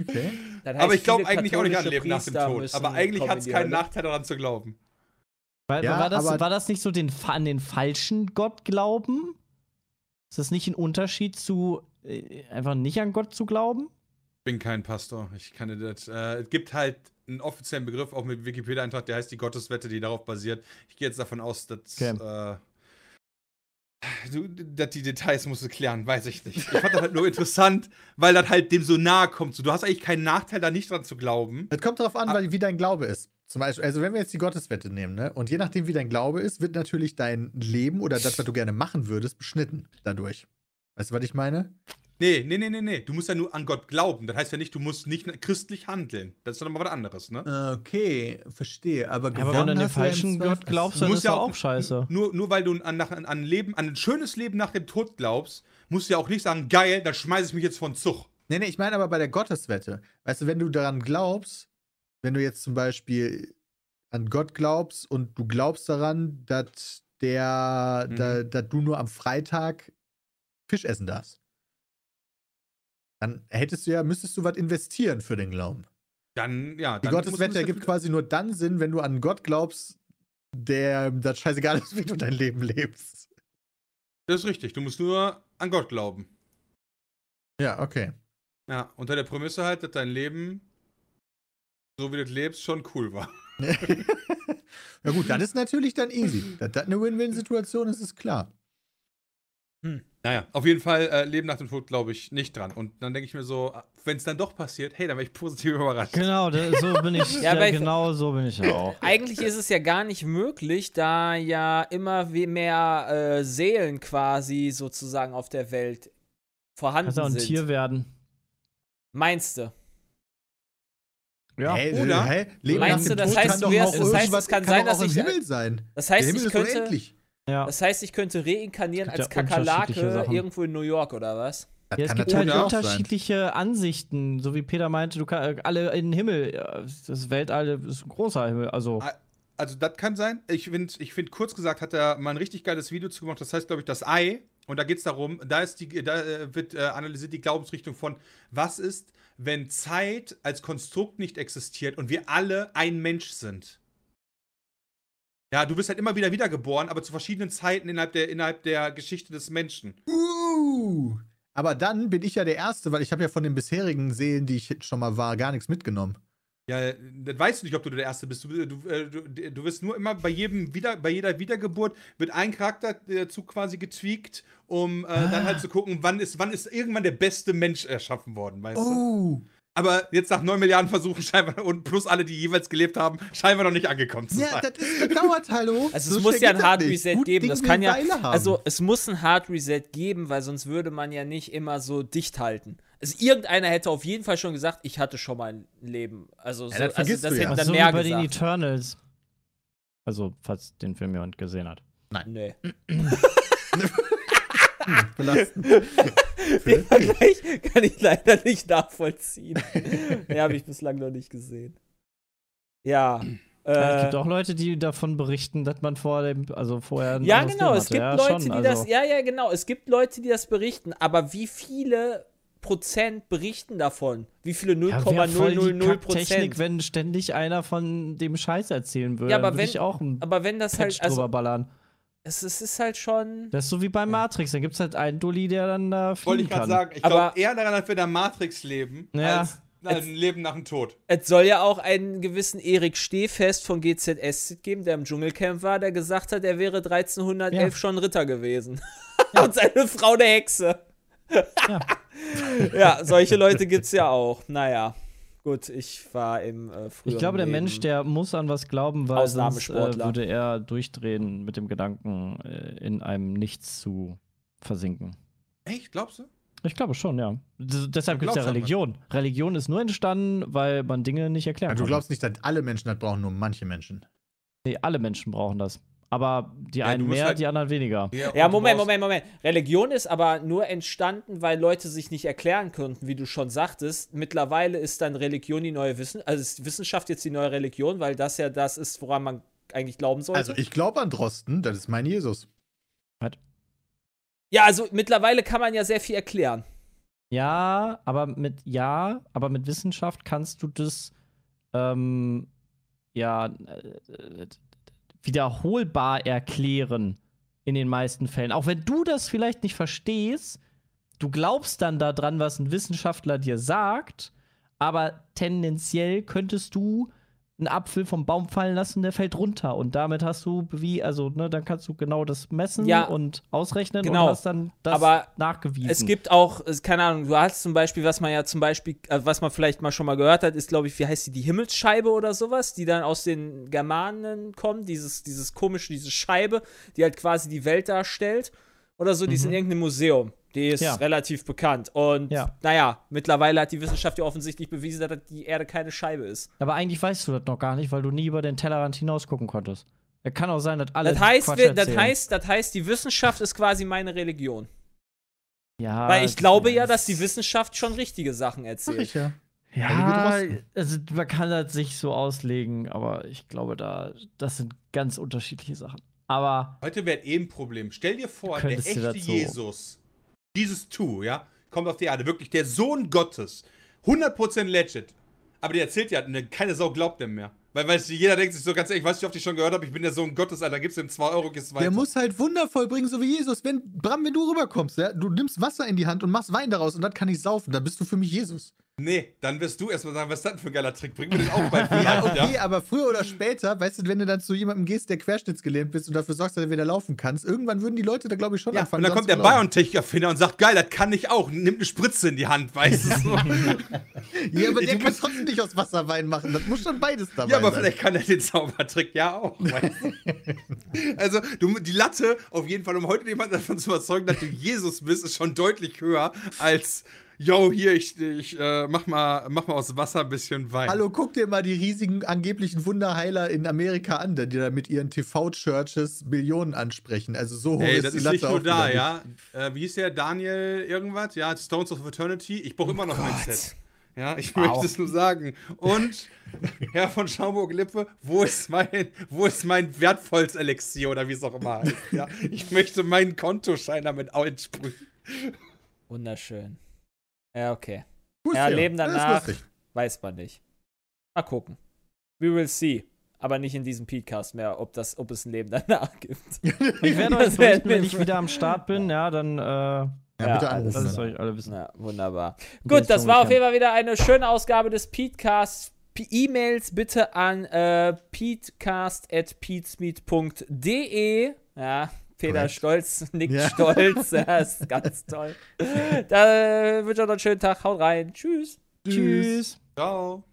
Okay. Aber ich glaube eigentlich auch nicht an Leben nach dem Tod. Aber eigentlich hat es keinen. Nachteil daran zu glauben. War, Ja, war, das, aber- war das nicht so den, an den falschen Gott glauben? Ist das nicht ein Unterschied zu äh, einfach nicht an Gott zu glauben? bin kein Pastor. Ich kann das. Äh, es gibt halt einen offiziellen Begriff, auch mit Wikipedia-Eintrag, der heißt die Gotteswette, die darauf basiert. Ich gehe jetzt davon aus, dass. Okay. Äh, du, die Details musst du klären, weiß ich nicht. Ich fand das halt nur interessant, weil das halt dem so nahe kommt. So, du hast eigentlich keinen Nachteil, da nicht dran zu glauben. Es kommt darauf an, Ah. weil, wie dein Glaube ist. Zum Beispiel, also wenn wir jetzt die Gotteswette nehmen, ne? Und je nachdem, wie dein Glaube ist, wird natürlich dein Leben oder das, was du gerne machen würdest, beschnitten dadurch. Weißt du, was ich meine? Nee, nee, nee, nee, nee. Du musst ja nur an Gott glauben. Das heißt ja nicht, du musst nicht christlich handeln. Das ist doch mal was anderes, ne? Okay, verstehe. Aber, Ja, aber wenn du an den falschen Gott glaubst, dann musst ist ja ja auch- auch scheiße. Nur, nur weil du an, nach, an, ein Leben, an ein schönes Leben nach dem Tod glaubst, musst du ja auch nicht sagen, geil, dann schmeiße ich mich jetzt von Zug. Nee, nee, ich meine aber bei der Gotteswette. Weißt du, wenn du daran glaubst, wenn du jetzt zum Beispiel an Gott glaubst und du glaubst daran, dass der, Mhm. da, dass du nur am Freitag Fisch essen darfst, dann hättest du ja, müsstest du was investieren für den Glauben. Dann, ja. Die dann Gotteswette ergibt quasi nur dann Sinn, wenn du an Gott glaubst, der das scheißegal ist, wie du dein Leben lebst. Das ist richtig. Du musst nur an Gott glauben. Ja, okay. Ja, unter der Prämisse halt, dass dein Leben, so wie du das lebst, schon cool war. ja gut, dann ist natürlich dann easy. Dass das eine Win-Win-Situation ist, ist klar. Naja, auf jeden Fall äh, Leben nach dem Tod glaube ich nicht dran. Und dann denke ich mir so, wenn es dann doch passiert, hey, dann wäre ich positiv überrascht. Genau, da, so bin ich. Ja, ja, genau so bin ich auch. Eigentlich ist es ja gar nicht möglich, da ja immer mehr äh, Seelen quasi sozusagen auf der Welt vorhanden Kannst auch ein sind. Tier werden. Meinst du? Ja. Hä, oder? Leben Meinst nach du, dem das Tod heißt, kann du doch wärst- auch das heißt, es irgendwas- kann kann sein, dass im ich- Himmel sein. Das Der heißt, Himmel ich ist könnte. Ja. das heißt, ich könnte reinkarnieren als ja unterschiedliche Kakerlake irgendwo in New York oder was? Ja, es kann gibt halt auch sein. unterschiedliche Ansichten, so wie Peter meinte, du kannst alle in den Himmel. Das Weltall ist ein großer Himmel, also. Also, das kann sein. Ich finde, ich find, kurz gesagt, hat er mal ein richtig geiles Video zu gemacht. Das heißt, glaube ich, das Ei. Und da geht es darum, da, ist die, da äh, wird äh, analysiert die Glaubensrichtung von, was ist, wenn Zeit als Konstrukt nicht existiert und wir alle ein Mensch sind. Ja, du bist halt immer wieder wiedergeboren, aber zu verschiedenen Zeiten innerhalb der, innerhalb der Geschichte des Menschen. Uh, aber dann bin ich ja der Erste, weil ich habe ja von den bisherigen Seelen, die ich schon mal war, gar nichts mitgenommen. Ja, das weißt du nicht, ob du der Erste bist. Du, du, äh, du, du wirst nur immer bei jedem wieder, bei jeder Wiedergeburt wird ein Charakter dazu quasi getweakt, um äh, dann halt zu gucken, wann ist, wann ist irgendwann der beste Mensch erschaffen worden, weißt du? Aber jetzt nach neun Milliarden Versuchen scheinbar und plus alle, die jeweils gelebt haben, scheinbar noch nicht angekommen zu Ja, sein. das ist gedauert, hallo. Also So es muss ja ein Hard. Reset Gut geben. Ding Das kann ja, haben. also es muss ein Hard Reset geben, weil sonst würde man ja nicht immer so dicht halten. Also irgendeiner hätte auf jeden Fall schon gesagt, ich hatte schon mal ein Leben. Also, so, das also das hätten ja. dann so mehr wie bei den gesagt. Eternals. Also, falls den Film jemand gesehen hat. Nee. Belastend. Den Vergleich kann ich leider nicht nachvollziehen. Den habe ich bislang noch nicht gesehen. Ja. Ja, es Äh, gibt auch Leute, die davon berichten, dass man vor dem, also vorher ein ja, genau, es gibt ja, Leute, schon, die also. das, ja, ja, genau, es gibt Leute, die das berichten, aber wie viele Prozent berichten davon? Wie viele Ja, wär voll die 0,000 Technik, Prozent? wenn ständig einer von dem Scheiß erzählen würde. Ja, aber würde wenn- ich auch einen Aber wenn das Patch halt, also, drüber ballern. Es, es ist halt schon, Das ist so wie bei Matrix. Dann gibt es halt einen Dulli, der dann da Wollte fliegen ich gerade kann. sagen. Ich glaube eher daran, dass wir in der Matrix leben, Ja. als ein Leben nach dem Tod. es soll ja auch einen gewissen Erik Stehfest von GZSZ geben, der im Dschungelcamp war, der gesagt hat, er wäre 1311 Ja. schon Ritter gewesen. Und seine Frau eine Hexe. Ja. ja, solche Leute gibt's ja auch. Naja, gut, ich war im äh, früheren Ich glaube, der Leben. Mensch, der muss an was glauben, weil sonst äh, würde er durchdrehen mit dem Gedanken, äh, in einem Nichts zu versinken. Echt, glaubst du? Ich glaube schon, ja. D deshalb gibt es ja? Religion. Religion ist nur entstanden, weil man Dinge nicht erklären Also, kann. du glaubst nicht, dass alle Menschen das brauchen, nur manche Menschen. Nee, alle Menschen brauchen das. Aber die Ja, einen mehr, halt- die anderen weniger. Ja, du Moment, Moment, Moment. Religion ist aber nur entstanden, weil Leute sich nicht erklären konnten, wie du schon sagtest. Mittlerweile ist dann Religion die neue Wissenschaft, also ist Wissenschaft jetzt die neue Religion, weil das ja das ist, woran man eigentlich glauben sollte. Also, ich glaube an Drosten, das ist mein Jesus. ja, also mittlerweile kann man ja sehr viel erklären. Ja, aber mit ja, aber mit Wissenschaft kannst du das ähm, ja äh, wiederholbar erklären in den meisten Fällen. Auch wenn du das vielleicht nicht verstehst, du glaubst dann daran, was ein Wissenschaftler dir sagt, aber tendenziell könntest du einen Apfel vom Baum fallen lassen, der fällt runter. Und damit hast du, wie, also, ne, dann kannst du genau das messen Ja. und ausrechnen Genau. und hast dann das Aber nachgewiesen. Es gibt auch, keine Ahnung, du hast zum Beispiel, was man ja zum Beispiel, äh, was man vielleicht mal schon mal gehört hat, ist, glaube ich, wie heißt die, die Himmelsscheibe oder sowas, die dann aus den Germanen kommt, dieses, dieses komische, diese Scheibe, die halt quasi die Welt darstellt oder so, die ist in irgendeinem Museum. Die ist Ja. relativ bekannt. Und Ja. naja, mittlerweile hat die Wissenschaft ja offensichtlich bewiesen, dass die Erde keine Scheibe ist. Aber eigentlich weißt du das noch gar nicht, weil du nie über den Tellerrand hinaus gucken konntest. Es kann auch sein, dass alle. Das heißt, wir, das heißt, das heißt, die Wissenschaft ist quasi meine Religion. ja, Weil ich glaube ja, das- dass die Wissenschaft schon richtige Sachen erzählt. ich ja. Ja, also man kann das sich so auslegen, aber ich glaube, da, das sind ganz unterschiedliche Sachen. Aber Heute wäre eh ein Problem. Stell dir vor, der echte so- Jesus, dieses Tu, ja, kommt auf die Erde, wirklich der Sohn Gottes, 100% legit. Aber der erzählt ja, ne, keine Sau glaubt dem mehr. Weil, weil jeder denkt sich so ganz ehrlich, ich weiß nicht, ob ich schon gehört habe, ich bin der Sohn Gottes, Alter, gibst ihm 2 Euro, gehst weiter. Der muss halt Wunder vollbringen, so wie Jesus. Wenn, Bram, wenn du rüberkommst, ja, du nimmst Wasser in die Hand und machst Wein daraus und das kann ich saufen, dann bist du für mich Jesus. Nee, dann wirst du erstmal sagen, was ist das für ein geiler Trick? Bring mir den auch bei Ja, ja, okay, aber früher oder später, weißt du, wenn du dann zu jemandem gehst, der querschnittsgelähmt bist und dafür sorgst, dass du wieder laufen kannst, irgendwann würden die Leute da, glaube ich, schon Ja, anfangen. und dann kommt der. BioNTech-Erfinder und sagt, geil, das kann ich auch. Nimmt eine Spritze in die Hand, weißt du so. Ja, aber Ich der kann trotzdem nicht aus Wasser Wein machen. Das muss schon beides dabei Ja, aber sein. vielleicht kann er den Zaubertrick ja auch. Weißt du? also, du, die Latte, auf jeden Fall, um heute jemanden davon zu überzeugen, dass du Jesus bist, ist schon deutlich höher als, yo, hier, ich, ich äh, mach, mal, mach mal aus Wasser ein bisschen Wein. Hallo, guck dir mal die riesigen angeblichen Wunderheiler in Amerika an, die da mit ihren TV-Churches Millionen ansprechen. Also so hoch Ey, ist das die ist Latte nicht nur da, nicht. ja. Äh, wie hieß der? Daniel irgendwas? Ja, Stones of Eternity. Ich brauche immer noch mein Gott. Set. Ja, ich Wow. möchte es nur sagen. Und Herr von Schaumburg-Lippe, wo ist mein, wo ist mein Wertvolls-Elixier oder wie es auch immer heißt? Ja, ich möchte meinen Kontoschein damit einsprühen. Wunderschön. Ja, okay. Gut, Ja, ja, Leben das danach, weiß man nicht. Mal gucken. We will see. Aber nicht in diesem Podcast mehr, ob, das, ob es ein Leben danach gibt. ich werde Das euch werden berichten, wenn ich wieder am Start bin. Ja, dann äh, Ja, Ja, bitte alles es dann. euch alle wissen. Na, wunderbar. Okay, Gut, das war auf jeden Fall wieder eine schöne Ausgabe des Petecast. P- E-Mails bitte an äh, petecast.peatsmeet.de. Ja, Peter. Stolz nickt Ja. stolz. Ja, ist ganz toll. Da wünsche ich euch noch einen schönen Tag. Haut rein. Tschüss. Tschüss. Ciao.